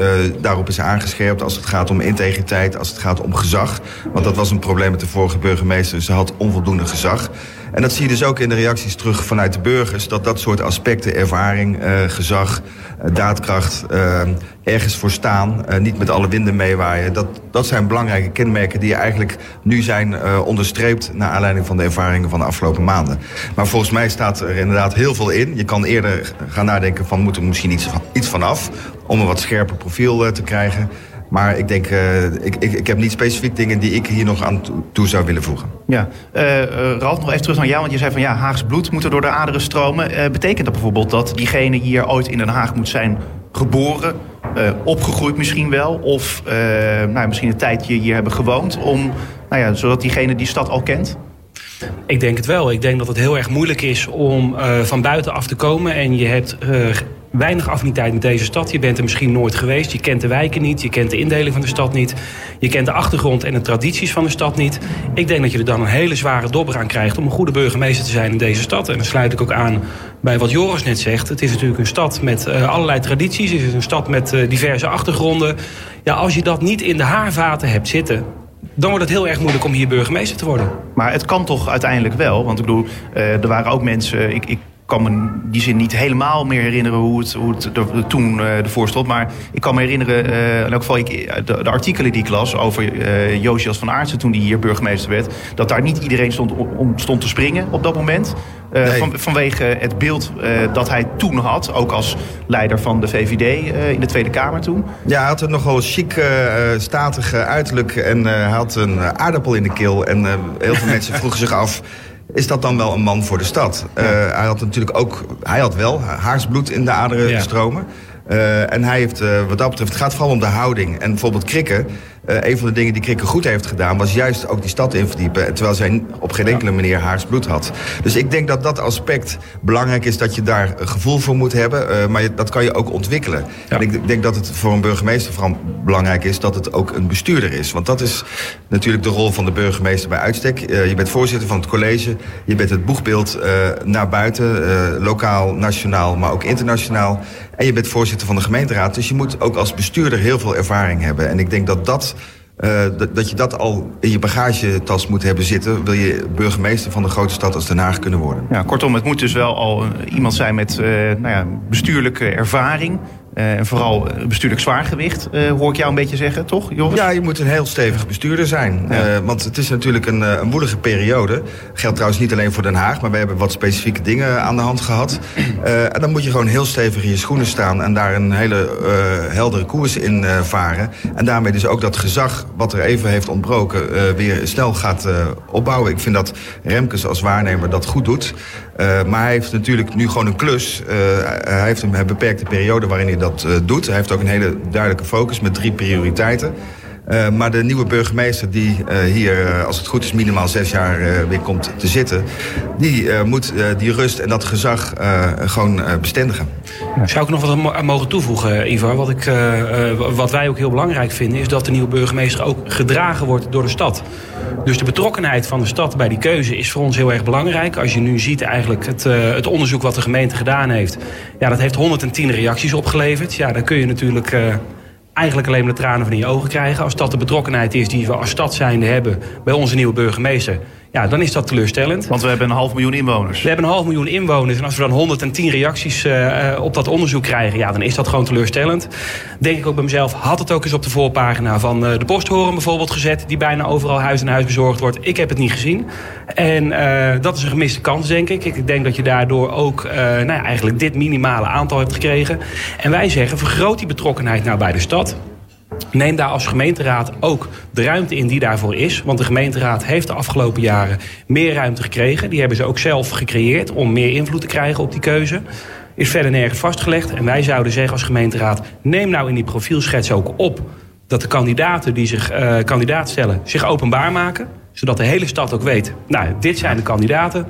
daarop is aangescherpt als het gaat om integriteit, als het gaat om gezag. Want dat was een probleem met de vorige burgemeester. Ze had onvoldoende gezag. En dat zie je dus ook in de reacties terug vanuit de burgers... dat dat soort aspecten, ervaring, uh, gezag, uh, daadkracht... Uh, ergens voor staan, niet met alle winden meewaaien... Dat, dat zijn belangrijke kenmerken die eigenlijk nu zijn onderstreept... naar aanleiding van de ervaringen van de afgelopen maanden. Maar volgens mij staat er inderdaad heel veel in. Je kan eerder gaan nadenken van moet er misschien iets, iets vanaf... om een wat scherper profiel te krijgen... Maar ik denk, uh, ik, ik, ik, heb niet specifiek dingen die ik hier nog aan toe zou willen voegen. Ja, uh, Ralf, nog even terug naar jou. Want je zei van ja, Haags bloed moet er door de aderen stromen. Uh, betekent dat bijvoorbeeld dat diegene hier ooit in Den Haag moet zijn geboren, opgegroeid misschien wel, of nou, misschien een tijdje hier hebben gewoond, om, nou ja, zodat diegene die stad al kent? Ik denk het wel. Ik denk dat het heel erg moeilijk is om uh, van buiten af te komen. En je hebt uh, weinig affiniteit met deze stad. Je bent er misschien nooit geweest. Je kent de wijken niet. Je kent de indeling van de stad niet. Je kent de achtergrond en de tradities van de stad niet. Ik denk dat je er dan een hele zware dobber aan krijgt... om een goede burgemeester te zijn in deze stad. En dan sluit ik ook aan bij wat Joris net zegt. Het is natuurlijk een stad met uh, allerlei tradities. Het is een stad met diverse achtergronden. Ja, als je dat niet in de haarvaten hebt zitten dan wordt het heel erg moeilijk om hier burgemeester te worden. Maar het kan toch uiteindelijk wel? Want ik bedoel, uh, er waren ook mensen... Ik kan me in die zin niet helemaal meer herinneren hoe het, hoe het er, toen uh, ervoor stond. Maar ik kan me herinneren, uh, in elk geval ik, de, de, artikelen die ik las over uh, Josias van Aartsen toen hij hier burgemeester werd. Dat daar niet iedereen stond, om stond te springen op dat moment. Uh, nee. van, vanwege het beeld dat hij toen had, ook als leider van de VVD in de Tweede Kamer toen. Ja, hij had een nogal chic, statig uiterlijk en hij had een aardappel in de keel. En heel veel (laughs) mensen vroegen zich af is dat dan wel een man voor de stad? Ja. Uh, hij had natuurlijk ook, hij had wel haarsbloed in de aderen ja. stromen. Uh, en hij heeft, uh, wat dat betreft, het gaat vooral om de houding. En bijvoorbeeld krikken, uh, een van de dingen die Krikke goed heeft gedaan... was juist ook die stad inverdiepen... terwijl zij op geen enkele manier haars bloed had. Dus ik denk dat dat aspect belangrijk is... dat je daar een gevoel voor moet hebben. Uh, maar je, dat kan je ook ontwikkelen. Ja. En ik denk dat het voor een burgemeester vooral belangrijk is... dat het ook een bestuurder is. Want dat is natuurlijk de rol van de burgemeester bij uitstek. Uh, je bent voorzitter van het college. Je bent het boegbeeld naar buiten. lokaal, nationaal, maar ook internationaal. En je bent voorzitter van de gemeenteraad. Dus je moet ook als bestuurder heel veel ervaring hebben. En ik denk dat dat... Uh, dat, dat je dat al in je bagagetas moet hebben zitten... wil je burgemeester van de grote stad als Den Haag kunnen worden. Ja, kortom, het moet dus wel al iemand zijn met uh, nou ja, bestuurlijke ervaring... Uh, en vooral bestuurlijk zwaargewicht, uh, hoor ik jou een beetje zeggen, toch, Joris? Ja, je moet een heel stevig bestuurder zijn. Ja. Want het is natuurlijk een, een woelige periode. Geldt trouwens niet alleen voor Den Haag, maar we hebben wat specifieke dingen aan de hand gehad. (clears throat) en dan moet je gewoon heel stevig in je schoenen staan en daar een hele heldere koers in varen. En daarmee dus ook dat gezag, wat er even heeft ontbroken, weer snel gaat opbouwen. Ik vind dat Remkes als waarnemer dat goed doet. Maar hij heeft natuurlijk nu gewoon een klus. hij heeft een beperkte periode waarin hij dat uh, doet. Hij heeft ook een hele duidelijke focus met drie prioriteiten. Uh, maar de nieuwe burgemeester die uh, hier, uh, als het goed is, minimaal zes jaar weer komt te zitten... die moet die rust en dat gezag gewoon bestendigen. Zou ik nog wat aan mogen toevoegen, Ivar? Wat, ik, wat wij ook heel belangrijk vinden... is dat de nieuwe burgemeester ook gedragen wordt door de stad. Dus de betrokkenheid van de stad bij die keuze is voor ons heel erg belangrijk. Als je nu ziet eigenlijk het, het onderzoek wat de gemeente gedaan heeft... ja, dat heeft 110 reacties opgeleverd. Ja, dan kun je natuurlijk eigenlijk alleen maar de tranen van in je ogen krijgen. Als dat de betrokkenheid is die we als stad zijnde hebben bij onze nieuwe burgemeester. Ja, dan is dat teleurstellend. Want we hebben een half miljoen inwoners. We hebben een half miljoen inwoners. En als we dan 110 reacties uh, op dat onderzoek krijgen... ja, dan is dat gewoon teleurstellend. Denk ik ook bij mezelf, had het ook eens op de voorpagina van uh, de Posthoren bijvoorbeeld gezet... die bijna overal huis aan huis bezorgd wordt. Ik heb het niet gezien. En uh, dat is een gemiste kans, denk ik. Ik denk dat je daardoor ook nou ja, eigenlijk dit minimale aantal hebt gekregen. En wij zeggen, vergroot die betrokkenheid nou bij de stad... Neem daar als gemeenteraad ook de ruimte in die daarvoor is. Want de gemeenteraad heeft de afgelopen jaren meer ruimte gekregen. Die hebben ze ook zelf gecreëerd om meer invloed te krijgen op die keuze. Is verder nergens vastgelegd. En wij zouden zeggen als gemeenteraad: neem nou in die profielschets ook op dat de kandidaten die zich uh, kandidaat stellen zich openbaar maken. Zodat de hele stad ook weet: nou, dit zijn de kandidaten.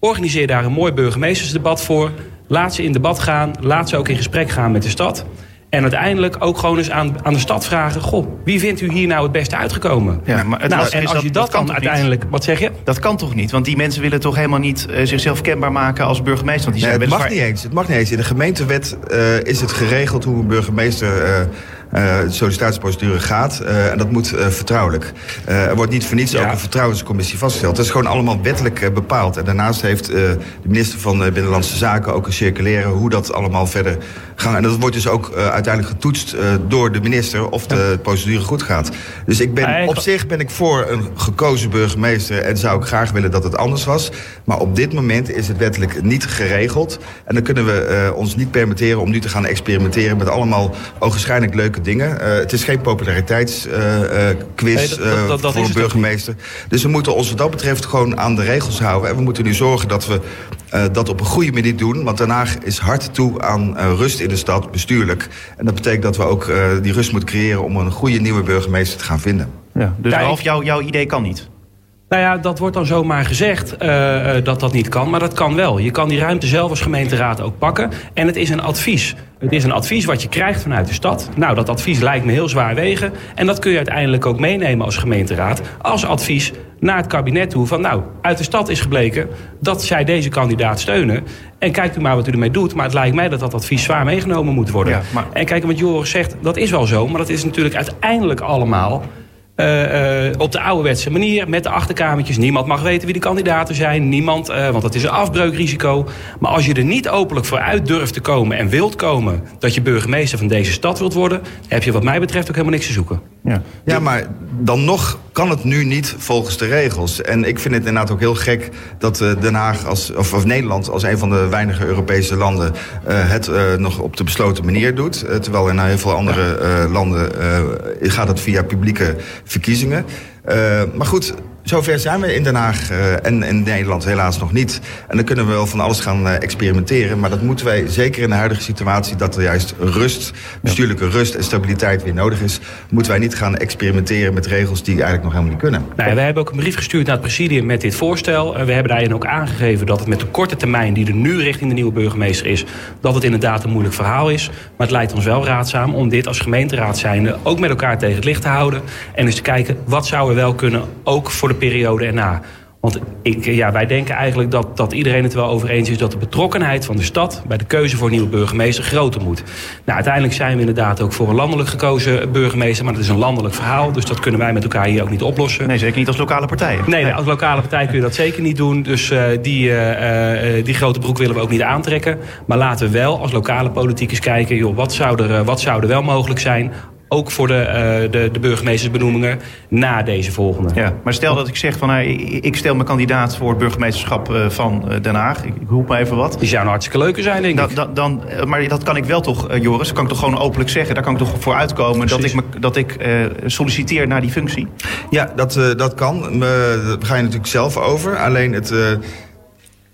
Organiseer daar een mooi burgemeestersdebat voor. Laat ze in debat gaan. Laat ze ook in gesprek gaan met de stad. En uiteindelijk ook gewoon eens aan, aan de stad vragen... goh, wie vindt u hier nou het beste uitgekomen? Ja, maar het nou, en als je dat, kan dan uiteindelijk... Niet? Wat zeg je? Dat kan toch niet? Want die mensen willen toch helemaal niet uh, zichzelf kenbaar maken als burgemeester? Want die nee, zijn het mag niet eens. Het mag niet eens. In de gemeentewet uh, is het geregeld hoe een burgemeester... Uh, de sollicitatieprocedure gaat. Uh, en dat moet uh, vertrouwelijk. er wordt niet voor niets ja. ook een vertrouwenscommissie vastgesteld. Dat is gewoon allemaal wettelijk bepaald. En daarnaast heeft de minister van Binnenlandse Zaken ook een circuleren hoe dat allemaal verder gaat. En dat wordt dus ook uiteindelijk getoetst door de minister of de ja. procedure goed gaat. Dus ik ben, op zich ben ik voor een gekozen burgemeester en zou ik graag willen dat het anders was. Maar op dit moment is het wettelijk niet geregeld. En dan kunnen we ons niet permitteren om nu te gaan experimenteren met allemaal ogenschijnlijk leuke dingen. Uh, het is geen populariteitsquiz uh, uh, nee, voor een burgemeester. Dus we moeten ons wat dat betreft gewoon aan de regels houden. En we moeten nu zorgen dat we uh, dat op een goede manier doen. Want Den Haag is hard toe aan uh, rust in de stad, bestuurlijk. En dat betekent dat we ook uh, die rust moeten creëren... om een goede nieuwe burgemeester te gaan vinden. Ja, dus Ralf, jou, jouw idee kan niet? Nou ja, dat wordt dan zomaar gezegd uh, uh, dat dat niet kan, maar dat kan wel. Je kan die ruimte zelf als gemeenteraad ook pakken. En het is een advies. Het is een advies wat je krijgt vanuit de stad. Nou, dat advies lijkt me heel zwaar wegen. En dat kun je uiteindelijk ook meenemen als gemeenteraad. Als advies naar het kabinet toe. Van nou, uit de stad is gebleken dat zij deze kandidaat steunen. En kijkt u maar wat u ermee doet. Maar het lijkt mij dat dat advies zwaar meegenomen moet worden. Ja, maar... En kijk, wat Joris zegt, dat is wel zo. Maar dat is natuurlijk uiteindelijk allemaal... Uh, uh, op de ouderwetse manier, met de achterkamertjes. Niemand mag weten wie de kandidaten zijn. Niemand, uh, want dat is een afbreukrisico. Maar als je er niet openlijk voor uit durft te komen en wilt komen... dat je burgemeester van deze stad wilt worden... heb je wat mij betreft ook helemaal niks te zoeken. Ja, ja maar dan nog kan het nu niet volgens de regels. En ik vind het inderdaad ook heel gek dat Den Haag als, of, of Nederland... als een van de weinige Europese landen het nog op de besloten manier doet. terwijl in heel veel andere landen gaat het via publieke verkiezingen. Uh, maar goed, zover zijn we in Den Haag uh, en in Nederland helaas nog niet. En dan kunnen we wel van alles gaan uh, experimenteren. Maar dat moeten wij, zeker in de huidige situatie... dat er juist rust, bestuurlijke rust en stabiliteit weer nodig is... moeten wij niet gaan experimenteren met regels die eigenlijk nog helemaal niet kunnen. Nou, we hebben ook een brief gestuurd naar het presidium met dit voorstel. En we hebben daarin ook aangegeven dat het met de korte termijn... die er nu richting de nieuwe burgemeester is... dat het inderdaad een moeilijk verhaal is. Maar het lijkt ons wel raadzaam om dit als gemeenteraad zijnde... ook met elkaar tegen het licht te houden. En eens te kijken, wat zou er wel kunnen, ook voor de periode erna. Want ik, ja, wij denken eigenlijk dat, dat iedereen het wel over eens is... dat de betrokkenheid van de stad bij de keuze voor een nieuwe burgemeester groter moet. Nou, uiteindelijk zijn we inderdaad ook voor een landelijk gekozen burgemeester... maar dat is een landelijk verhaal, dus dat kunnen wij met elkaar hier ook niet oplossen. Nee, zeker niet als lokale partij. Nee, nee. als lokale partij kun je dat zeker niet doen. Dus uh, die, uh, uh, die grote broek willen we ook niet aantrekken. Maar laten we wel als lokale politiek eens kijken... Joh, wat, zou er, wat zou er wel mogelijk zijn ook voor de, uh, de, de burgemeestersbenoemingen na deze volgende. Ja, maar stel dat ik zeg van uh, ik stel me kandidaat voor het burgemeesterschap uh, van Den Haag. Ik, ik roep maar even wat. Die zou een hartstikke leuke zijn, denk da, ik. Da, dan, maar dat kan ik wel toch, Joris, dat kan ik toch gewoon openlijk zeggen. Daar kan ik toch voor uitkomen dat ik, me, dat ik solliciteer naar die functie. Ja, dat, dat kan. Daar ga je natuurlijk zelf over. Alleen het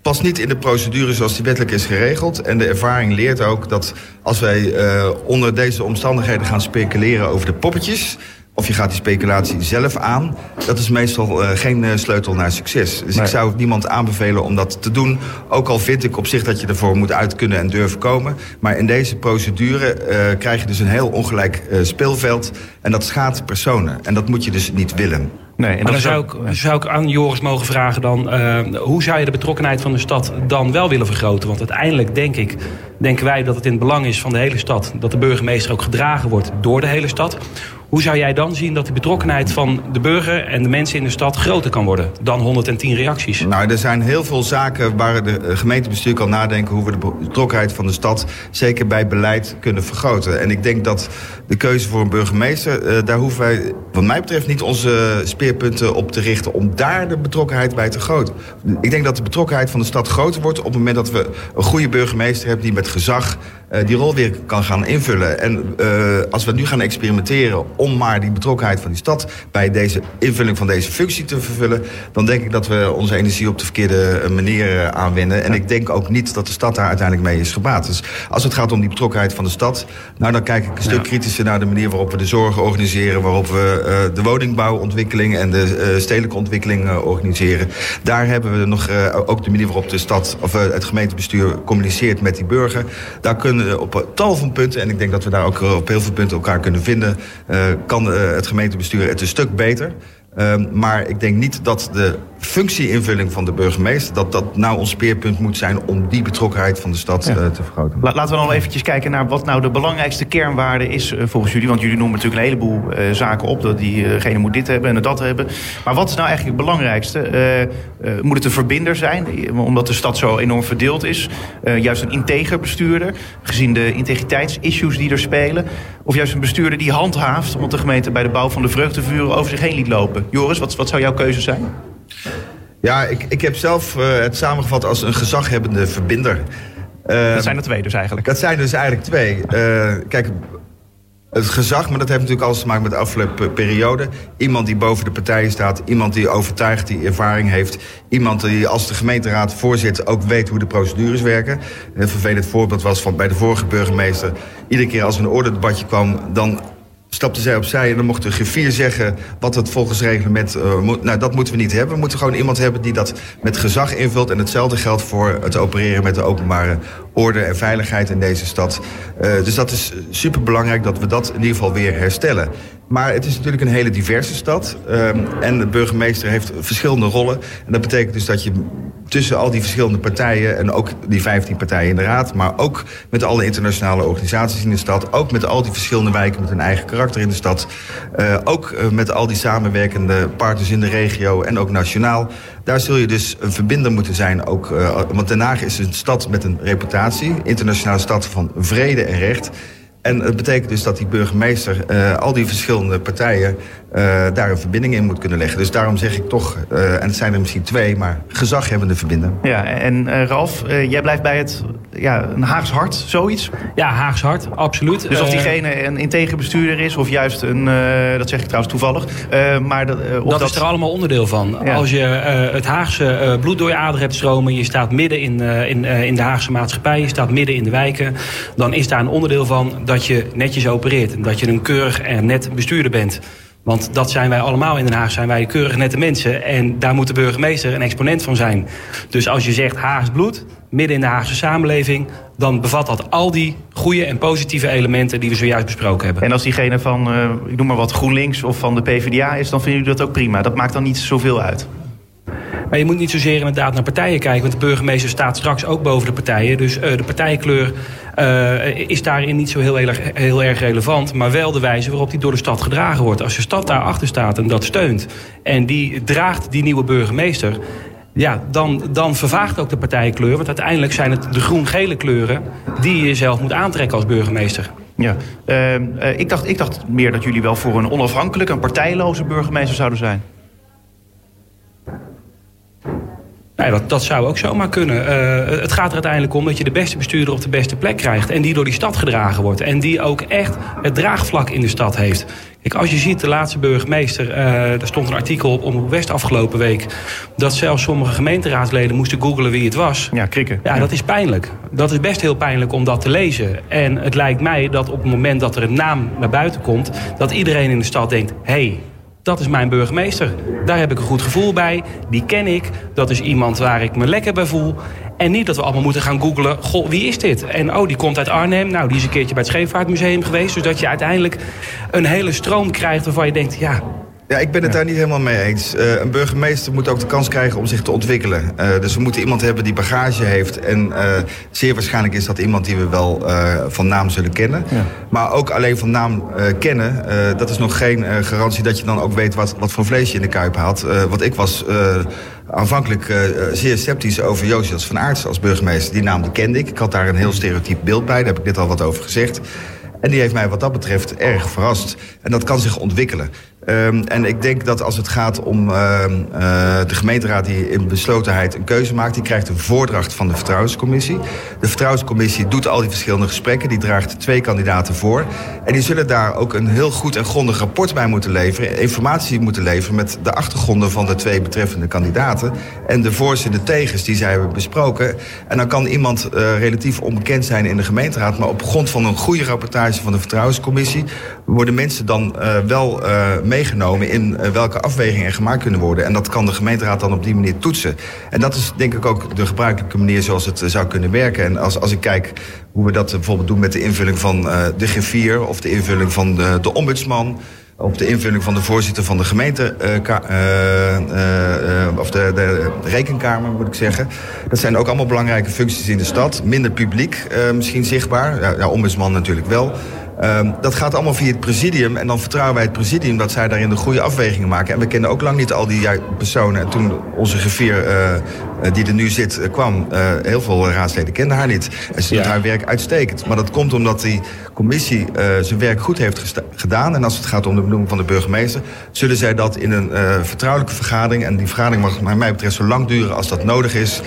past niet in de procedure zoals die wettelijk is geregeld. En de ervaring leert ook dat als wij uh, onder deze omstandigheden gaan speculeren over de poppetjes... of je gaat die speculatie zelf aan... dat is meestal uh, geen uh, sleutel naar succes. Dus nee. ik zou niemand aanbevelen om dat te doen. Ook al vind ik op zich dat je ervoor moet uit kunnen en durven komen. Maar in deze procedure krijg je dus een heel ongelijk speelveld... en dat schaadt personen. En dat moet je dus niet willen. Nee, en dan zou ik, zou ik aan Joris mogen vragen dan... Uh, hoe zou je de betrokkenheid van de stad dan wel willen vergroten? Want uiteindelijk denk ik, denken wij dat het in het belang is van de hele stad... dat de burgemeester ook gedragen wordt door de hele stad. Hoe zou jij dan zien dat de betrokkenheid van de burger en de mensen in de stad groter kan worden dan 110 reacties? Nou, er zijn heel veel zaken waar de gemeentebestuur kan nadenken hoe we de betrokkenheid van de stad zeker bij beleid kunnen vergroten. En ik denk dat de keuze voor een burgemeester, uh, daar hoeven wij wat mij betreft niet onze speerpunten op te richten... om daar de betrokkenheid bij te groten. Ik denk dat de betrokkenheid van de stad groter wordt... op het moment dat we een goede burgemeester hebben... die met gezag uh, die rol weer kan gaan invullen. En uh, als we nu gaan experimenteren om maar die betrokkenheid van die stad... bij deze invulling van deze functie te vervullen... dan denk ik dat we onze energie op de verkeerde manier aanwenden. En ik denk ook niet dat de stad daar uiteindelijk mee is gebaat. Dus als het gaat om die betrokkenheid van de stad... nou dan kijk ik een stuk kritischer naar de manier waarop we de zorg organiseren... waarop we uh, de woningbouwontwikkeling en de stedelijke ontwikkeling organiseren. Daar hebben we nog ook de manier waarop de stad of het gemeentebestuur communiceert met die burger. Daar kunnen op tal van punten, en ik denk dat we daar ook op heel veel punten elkaar kunnen vinden, kan het gemeentebestuur het een stuk beter. Um, maar ik denk niet dat de functieinvulling van de burgemeester... dat dat nou ons speerpunt moet zijn om die betrokkenheid van de stad ja. uh, te vergroten. La laten we dan eventjes kijken naar wat nou de belangrijkste kernwaarde is uh, volgens jullie. Want jullie noemen natuurlijk een heleboel uh, zaken op. Dat diegene moet dit hebben en dat hebben. Maar wat is nou eigenlijk het belangrijkste? moet het een verbinder zijn? Omdat de stad zo enorm verdeeld is. juist een integer bestuurder. Gezien de integriteitsissues die er spelen. Of juist een bestuurder die handhaaft... omdat de gemeente bij de bouw van de vreugdevuren over zich heen liet lopen. Joris, wat, wat zou jouw keuze zijn? Ja, ik, ik heb zelf uh, het samengevat als een gezaghebbende verbinder. Uh, dat zijn er twee dus eigenlijk. Dat zijn dus eigenlijk twee. Uh, kijk, het gezag, maar dat heeft natuurlijk alles te maken met de afgelopen periode. Iemand die boven de partijen staat, iemand die overtuigd, die ervaring heeft. Iemand die als de gemeenteraad voorzit ook weet hoe de procedures werken. Een vervelend voorbeeld was van bij de vorige burgemeester. Iedere keer als er een ordedebatje kwam, dan stapte zij opzij en dan mocht de griffier zeggen wat het volgens reglement uh, moet. Nou, dat moeten we niet hebben. We moeten gewoon iemand hebben die dat met gezag invult. En hetzelfde geldt voor het opereren met de openbare orde en veiligheid in deze stad. Uh, dus dat is super belangrijk dat we dat in ieder geval weer herstellen. Maar het is natuurlijk een hele diverse stad. Um, en de burgemeester heeft verschillende rollen. En dat betekent dus dat je tussen al die verschillende partijen... en ook die 15 partijen in de raad... maar ook met alle internationale organisaties in de stad... ook met al die verschillende wijken met hun eigen karakter in de stad... Uh, ook uh, met al die samenwerkende partners in de regio en ook nationaal... daar zul je dus een verbinder moeten zijn. Ook, uh, want Den Haag is een stad met een reputatie. Internationale stad van vrede en recht... En het betekent dus dat die burgemeester uh, al die verschillende partijen daar een verbinding in moet kunnen leggen. Dus daarom zeg ik toch, uh, en het zijn er misschien twee, maar gezaghebbende verbinden. Ja, en uh, Ralf, jij blijft bij het ja, een Haags hart, zoiets? Ja, Haags hart, absoluut. Dus of diegene een integer bestuurder is of juist een, dat zeg ik trouwens toevallig. maar dat, of dat, dat is er allemaal onderdeel van. Ja. Als je het Haagse bloed door je ader hebt stromen, je staat midden in, in, in de Haagse maatschappij, je staat midden in de wijken, dan is daar een onderdeel van dat je netjes opereert. En dat je een keurig en net bestuurder bent. Want dat zijn wij allemaal in Den Haag, zijn wij keurig nette mensen. En daar moet de burgemeester een exponent van zijn. Dus als je zegt Haags bloed, midden in de Haagse samenleving... dan bevat dat al die goede en positieve elementen die we zojuist besproken hebben. En als diegene van, uh, ik noem maar wat, GroenLinks of van de PvdA is... dan vinden jullie dat ook prima? Dat maakt dan niet zoveel uit? Maar je moet niet zozeer inderdaad naar partijen kijken. Want de burgemeester staat straks ook boven de partijen. Dus uh, de partijkleur uh, is daarin niet zo heel, heel, erg, relevant. Maar wel de wijze waarop die door de stad gedragen wordt. Als de stad daarachter staat en dat steunt. En die draagt die nieuwe burgemeester. Ja, dan, dan vervaagt ook de partijkleur. Want uiteindelijk zijn het de groen-gele kleuren... die je zelf moet aantrekken als burgemeester. Ja, uh, ik, dacht, ik dacht meer dat jullie wel voor een onafhankelijke... een partijloze burgemeester zouden zijn. Nee, dat, dat zou ook zomaar kunnen. Uh, het gaat er uiteindelijk om dat je de beste bestuurder op de beste plek krijgt. En die door die stad gedragen wordt. En die ook echt het draagvlak in de stad heeft. Kijk, als je ziet, de laatste burgemeester... Uh, er stond een artikel op Omroep West afgelopen week... dat zelfs sommige gemeenteraadsleden moesten googlen wie het was. Ja, krikken. Ja, ja, dat is pijnlijk. Dat is best heel pijnlijk om dat te lezen. En het lijkt mij dat op het moment dat er een naam naar buiten komt... dat iedereen in de stad denkt... hey, dat is mijn burgemeester. Daar heb ik een goed gevoel bij. Die ken ik. Dat is iemand waar ik me lekker bij voel. En niet dat we allemaal moeten gaan googlen. Goh, wie is dit? En oh, die komt uit Arnhem. Nou, die is een keertje bij het Scheepvaartmuseum geweest. Dus dat je uiteindelijk een hele stroom krijgt waarvan je denkt... ja, ja, ik ben het daar niet helemaal mee eens. Uh, een burgemeester moet ook de kans krijgen om zich te ontwikkelen. Uh, dus we moeten iemand hebben die bagage heeft. En uh, zeer waarschijnlijk is dat iemand die we wel van naam zullen kennen. Ja. Maar ook alleen van naam kennen, dat is nog geen garantie dat je dan ook weet wat, wat voor vlees je in de kuip had. want ik was aanvankelijk zeer sceptisch over Josias van Aerts als burgemeester. Die naam kende ik. Ik had daar een heel stereotyp beeld bij, daar heb ik net al wat over gezegd. En die heeft mij wat dat betreft erg verrast. En dat kan zich ontwikkelen. Ehm, en ik denk dat als het gaat om eh, de gemeenteraad die in beslotenheid een keuze maakt, die krijgt een voordracht van de Vertrouwenscommissie. De Vertrouwenscommissie doet al die verschillende gesprekken, die draagt twee kandidaten voor. En die zullen daar ook een heel goed en grondig rapport bij moeten leveren, informatie moeten leveren met de achtergronden van de twee betreffende kandidaten en de voor's en de tegens die zij hebben besproken. En dan kan iemand uh, relatief onbekend zijn in de gemeenteraad, maar op grond van een goede rapportage van de Vertrouwenscommissie worden mensen dan uh, wel uh, meegenomen in uh, welke afwegingen er gemaakt kunnen worden. En dat kan de gemeenteraad dan op die manier toetsen. En dat is denk ik ook de gebruikelijke manier zoals het zou kunnen werken. En als, als ik kijk hoe we dat bijvoorbeeld doen met de invulling van de G4 of de invulling van de, de ombudsman op de invulling van de voorzitter van de gemeente, of de, de, rekenkamer moet ik zeggen. Dat zijn ook allemaal belangrijke functies in de stad. Minder publiek misschien zichtbaar, ja, ombudsman natuurlijk wel. Um, dat gaat allemaal via het presidium. En dan vertrouwen wij het presidium dat zij daarin de goede afwegingen maken. En we kennen ook lang niet al die personen. En toen onze griffier uh, die er nu zit uh, kwam, uh, heel veel raadsleden kenden haar niet. En ze doet ja. haar werk uitstekend. Maar dat komt omdat die commissie zijn werk goed heeft gedaan. En als het gaat om de benoeming van de burgemeester... zullen zij dat in een vertrouwelijke vergadering... en die vergadering mag naar mij betreft zo lang duren als dat nodig is.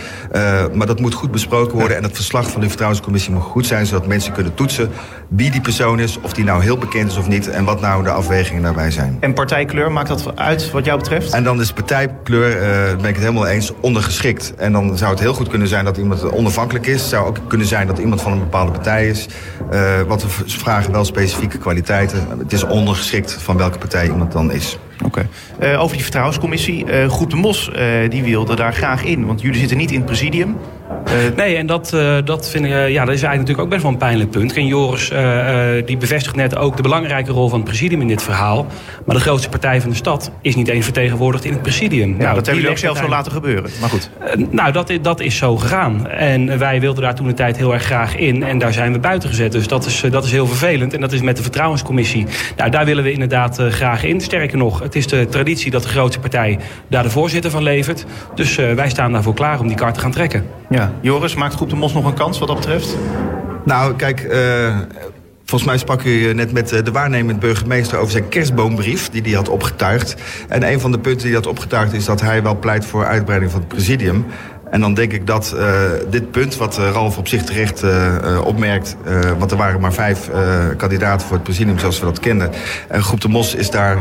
maar dat moet goed besproken worden. En het verslag van die vertrouwenscommissie moet goed zijn... zodat mensen kunnen toetsen wie die persoon is, of die nou heel bekend is of niet... en wat nou de afwegingen daarbij zijn. En partijkleur, maakt dat uit wat jou betreft? En dan is partijkleur, uh, ben ik het helemaal eens, ondergeschikt. En dan zou het heel goed kunnen zijn dat iemand onafhankelijk is. Het zou ook kunnen zijn dat iemand van een bepaalde partij is. Uh, wat we vragen wel specifieke kwaliteiten. Het is ondergeschikt van welke partij iemand dan is. Oké. Okay. Uh, over die vertrouwenscommissie. Uh, Groep de Mos uh, die wilde daar graag in. Want jullie zitten niet in het presidium. Nee, en dat, dat vind ik, ja, dat is eigenlijk natuurlijk ook best wel een pijnlijk punt. En Joris die bevestigt net ook de belangrijke rol van het presidium in dit verhaal. Maar de grootste partij van de stad is niet eens vertegenwoordigd in het presidium. Ja, nou, dat hebben jullie ook zelf zo laten gebeuren. Maar goed. nou, dat, dat is zo gegaan. En wij wilden daar toen de tijd heel erg graag in. En daar zijn we buiten gezet. Dus dat is, dat is heel vervelend. En dat is met de vertrouwenscommissie. Nou, daar willen we inderdaad graag in. Sterker nog, het is de traditie dat de grootste partij daar de voorzitter van levert. Dus uh, wij staan daarvoor klaar om die kaart te gaan trekken. Ja. Joris, maakt Groep de Mos nog een kans wat dat betreft? Nou, kijk... Uh... Volgens mij sprak u net met de waarnemend burgemeester over zijn kerstboombrief die hij had opgetuigd. En een van de punten die hij had opgetuigd is dat hij wel pleit voor uitbreiding van het presidium. En dan denk ik dat uh, dit punt, wat uh, Ralf op zich terecht uh, opmerkt... want er waren maar vijf kandidaten voor het presidium zoals we dat kenden... en Groep de Mos is daar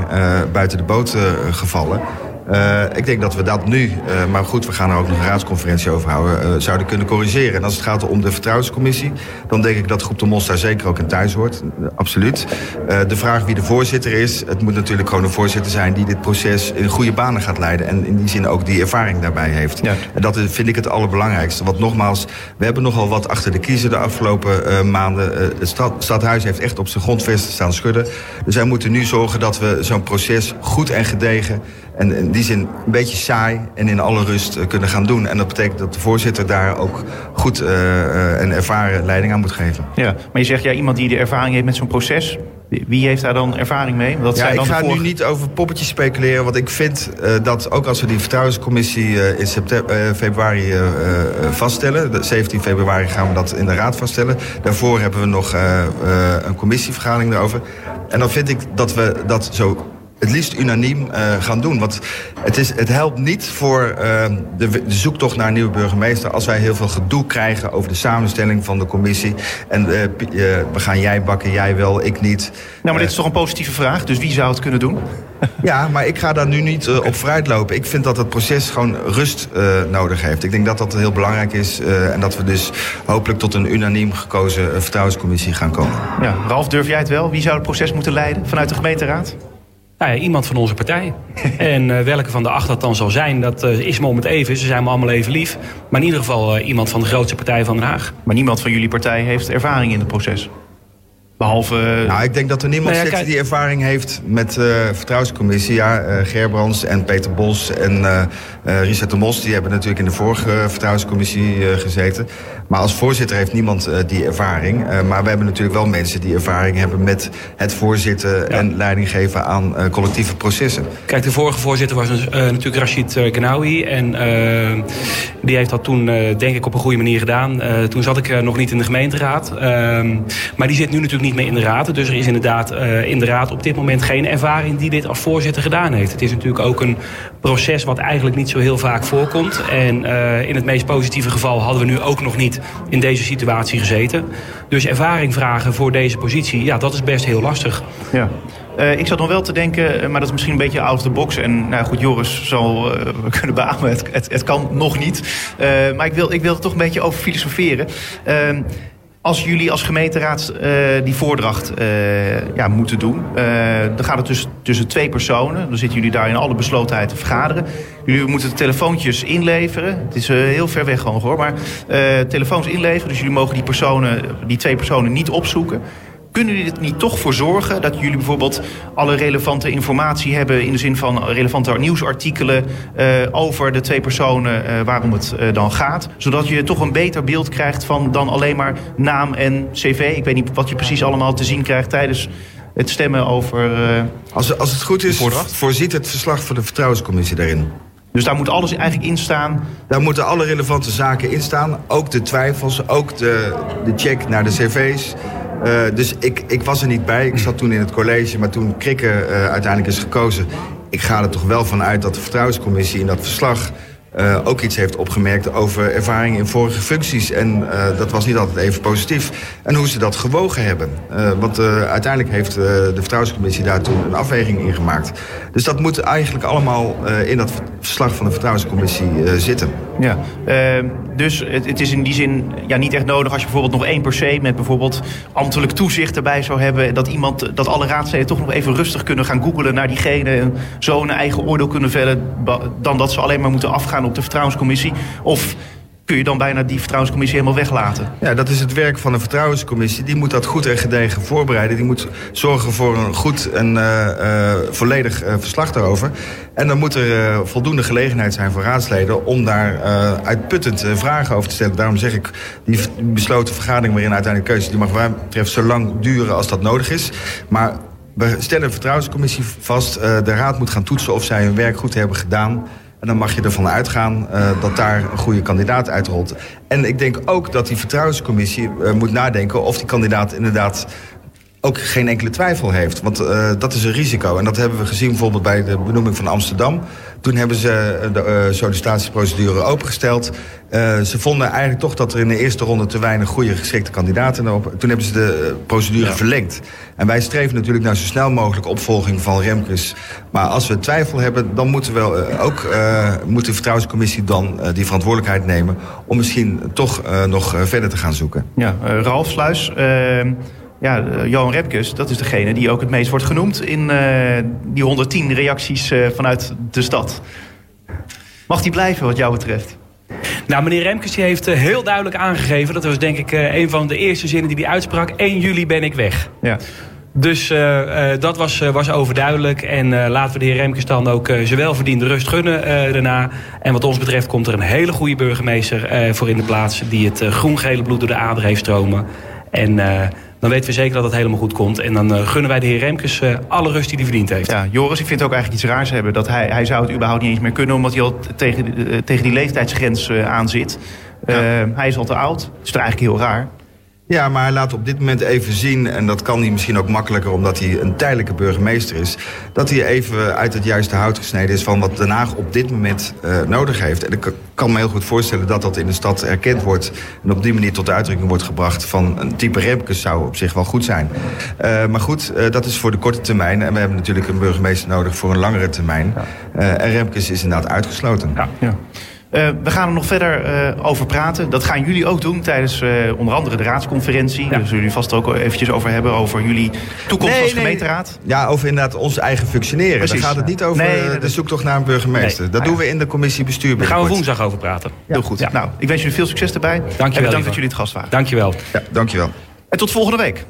buiten de boot gevallen... Uh, ik denk dat we dat nu, uh, maar goed, we gaan er ook nog een raadsconferentie over houden, uh, zouden kunnen corrigeren. En als het gaat om de vertrouwenscommissie, dan denk ik dat Groep de Mos daar zeker ook in thuis hoort. absoluut. de vraag wie de voorzitter is, het moet natuurlijk gewoon een voorzitter zijn die dit proces in goede banen gaat leiden. En in die zin ook die ervaring daarbij heeft. Ja. En dat vind ik het allerbelangrijkste. Want nogmaals, we hebben nogal wat achter de kiezer de afgelopen maanden. het stad, stadhuis heeft echt op zijn grondvesten staan schudden. Dus wij moeten nu zorgen dat we zo'n proces goed en gedegen en in die zin een beetje saai en in alle rust uh, kunnen gaan doen. En dat betekent dat de voorzitter daar ook goed uh, uh, en ervaren leiding aan moet geven. Ja, maar je zegt ja, iemand die de ervaring heeft met zo'n proces. Wie heeft daar dan ervaring mee? Dat ja, zijn dan ik ga nu niet over poppetjes speculeren. Want ik vind dat ook als we die vertrouwenscommissie in september, februari vaststellen... De 17 februari gaan we dat in de raad vaststellen. Daarvoor hebben we nog een commissievergadering daarover. En dan vind ik dat we dat zo het liefst unaniem uh, gaan doen. Want het, is, het helpt niet voor uh, de, de, zoektocht naar een nieuwe burgemeester... als wij heel veel gedoe krijgen over de samenstelling van de commissie. En uh, we gaan jij bakken, jij wel, ik niet. Nou, maar dit is toch een positieve vraag? Dus wie zou het kunnen doen? (laughs) Ja, maar ik ga daar nu niet uh, op vooruit lopen. Ik vind dat het proces gewoon rust uh, nodig heeft. Ik denk dat dat heel belangrijk is. Uh, en dat we dus hopelijk tot een unaniem gekozen vertrouwenscommissie gaan komen. Ja, Ralf, durf jij het wel? Wie zou het proces moeten leiden vanuit de gemeenteraad? Nou ja, iemand van onze partij. (laughs) en uh, welke van de acht dat dan zal zijn, dat uh, is me om het even. Ze zijn me allemaal even lief. Maar in ieder geval uh, iemand van de grootste partij van Den Haag. Maar niemand van jullie partij heeft ervaring in het proces? Behalve... Nou, ik denk dat er niemand nou ja, zit die ervaring heeft met de uh, vertrouwenscommissie. Ja, uh, Gerbrands en Peter Bos en uh, Richard de Mos... die hebben natuurlijk in de vorige vertrouwenscommissie gezeten. Maar als voorzitter heeft niemand die ervaring. maar we hebben natuurlijk wel mensen die ervaring hebben... met het voorzitten ja. en leiding geven aan collectieve processen. Kijk, de vorige voorzitter was natuurlijk Rashid Gnawi. En die heeft dat toen, denk ik, op een goede manier gedaan. toen zat ik nog niet in de gemeenteraad. Ehm, maar die zit nu natuurlijk niet niet meer in de raad. Dus er is inderdaad uh, in de raad op dit moment geen ervaring die dit als voorzitter gedaan heeft. Het is natuurlijk ook een proces wat eigenlijk niet zo heel vaak voorkomt. En uh, in het meest positieve geval hadden we nu ook nog niet in deze situatie gezeten. Dus ervaring vragen voor deze positie, ja, dat is best heel lastig. Ja. Uh, ik zat nog wel te denken, maar dat is misschien een beetje out of the box. En nou goed, Joris zal (laughs) kunnen beamen, het, het, het, kan nog niet. Maar ik wil, ik wil er toch een beetje over filosoferen. Als jullie als gemeenteraad uh, die voordracht uh, ja, moeten doen, uh, dan gaat het tussen, tussen twee personen. Dan zitten jullie daar in alle beslotenheid te vergaderen. Jullie moeten telefoontjes inleveren. Het is heel ver weg gewoon hoor, maar telefoons inleveren. Dus jullie mogen die, personen, die twee personen niet opzoeken. Kunnen jullie er niet toch voor zorgen dat jullie bijvoorbeeld alle relevante informatie hebben in de zin van relevante nieuwsartikelen uh, over de twee personen uh, waarom het uh, dan gaat? Zodat je toch een beter beeld krijgt van dan alleen maar naam en cv. Ik weet niet wat je precies allemaal te zien krijgt tijdens het stemmen over. als, als het goed is, voorziet het verslag van de vertrouwenscommissie daarin. Dus daar moet alles eigenlijk in staan? Daar moeten alle relevante zaken in staan. Ook de twijfels, ook de, de check naar de cv's. Uh, dus ik, ik was er niet bij. Ik zat toen in het college, maar toen Krikke uh, uiteindelijk is gekozen... ik ga er toch wel van uit dat de vertrouwenscommissie in dat verslag... Uh, ook iets heeft opgemerkt over ervaring in vorige functies. En uh, dat was niet altijd even positief. En hoe ze dat gewogen hebben. Uh, want uiteindelijk heeft de Vertrouwenscommissie daar toen een afweging in gemaakt. Dus dat moet eigenlijk allemaal in dat verslag van de Vertrouwenscommissie zitten. Ja, dus het, het, is in die zin ja, niet echt nodig als je bijvoorbeeld nog één per se... met bijvoorbeeld ambtelijk toezicht erbij zou hebben... dat, iemand, dat alle raadsleden toch nog even rustig kunnen gaan googelen naar diegene... en zo een eigen oordeel kunnen vellen... dan dat ze alleen maar moeten afgaan op de vertrouwenscommissie? Of kun je dan bijna die vertrouwenscommissie helemaal weglaten? Ja, dat is het werk van een vertrouwenscommissie. Die moet dat goed en gedegen voorbereiden. Die moet zorgen voor een goed en uh, uh, volledig uh, verslag daarover. En dan moet er voldoende gelegenheid zijn voor raadsleden... om daar uitputtend vragen over te stellen. Daarom zeg ik, die besloten vergadering waarin uiteindelijk keuze... die mag mij betreft zo lang duren als dat nodig is. Maar we stellen een vertrouwenscommissie vast. de raad moet gaan toetsen of zij hun werk goed hebben gedaan... En dan mag je ervan uitgaan uh, dat daar een goede kandidaat uitrolt. En ik denk ook dat die vertrouwenscommissie uh, moet nadenken... of die kandidaat inderdaad ook geen enkele twijfel heeft. Want uh, dat is een risico. En dat hebben we gezien bijvoorbeeld bij de benoeming van Amsterdam. Toen hebben ze de uh, sollicitatieprocedure opengesteld. Uh, ze vonden eigenlijk toch dat er in de eerste ronde te weinig goede geschikte kandidaten op. Toen hebben ze de procedure ja. verlengd. En wij streven natuurlijk naar zo snel mogelijk opvolging van Remkes. Maar als we twijfel hebben, dan moeten we ook moet de vertrouwenscommissie dan die verantwoordelijkheid nemen om misschien toch nog verder te gaan zoeken. Ja, Ralf Sluis ja, Johan Repkes, dat is degene die ook het meest wordt genoemd in uh, die 110 reacties uh, vanuit de stad. Mag die blijven wat jou betreft? Nou, meneer Remkes heeft uh, heel duidelijk aangegeven... dat was denk ik een van de eerste zinnen die hij uitsprak... 1 juli ben ik weg. Ja. Dus dat was, was overduidelijk. En laten we de heer Remkes dan ook zijn welverdiende rust gunnen daarna. En wat ons betreft komt er een hele goede burgemeester voor in de plaats... die het groen-gele bloed door de ader heeft stromen. En dan weten we zeker dat het helemaal goed komt. En dan uh, gunnen wij de heer Remkes uh, alle rust die hij verdiend heeft. Ja, Joris, ik vind het ook eigenlijk iets raars hebben. Dat hij, hij zou het überhaupt niet eens meer kunnen... omdat hij al tegen, uh, tegen die leeftijdsgrens aan zit. Ja. hij is al te oud. Dat is toch eigenlijk heel raar. Ja, maar hij laat op dit moment even zien... en dat kan hij misschien ook makkelijker omdat hij een tijdelijke burgemeester is... dat hij even uit het juiste hout gesneden is... van wat Den Haag op dit moment uh, nodig heeft. En ik kan me heel goed voorstellen dat dat in de stad erkend wordt... en op die manier tot de uitdrukking wordt gebracht... van een type Remkes zou op zich wel goed zijn. Uh, maar goed, uh, dat is voor de korte termijn. En we hebben natuurlijk een burgemeester nodig voor een langere termijn. En Remkes is inderdaad uitgesloten. Ja, ja. Uh, we gaan er nog verder uh, over praten. Dat gaan jullie ook doen tijdens uh, onder andere de raadsconferentie. Ja. Daar zullen jullie vast ook eventjes over hebben. Over jullie toekomst nee, als nee. gemeenteraad. Ja, over inderdaad ons eigen functioneren. Precies. Dan gaat het niet over nee, de zoektocht naar een burgemeester. Dat doen we in de commissie bestuur. Daar gaan we woensdag over praten. Ja. Heel goed. Ja. Nou, ik wens jullie veel succes erbij. Dank je wel. En bedankt dat jullie het gast waren. Dank je wel. Ja, dank je wel. En tot volgende week.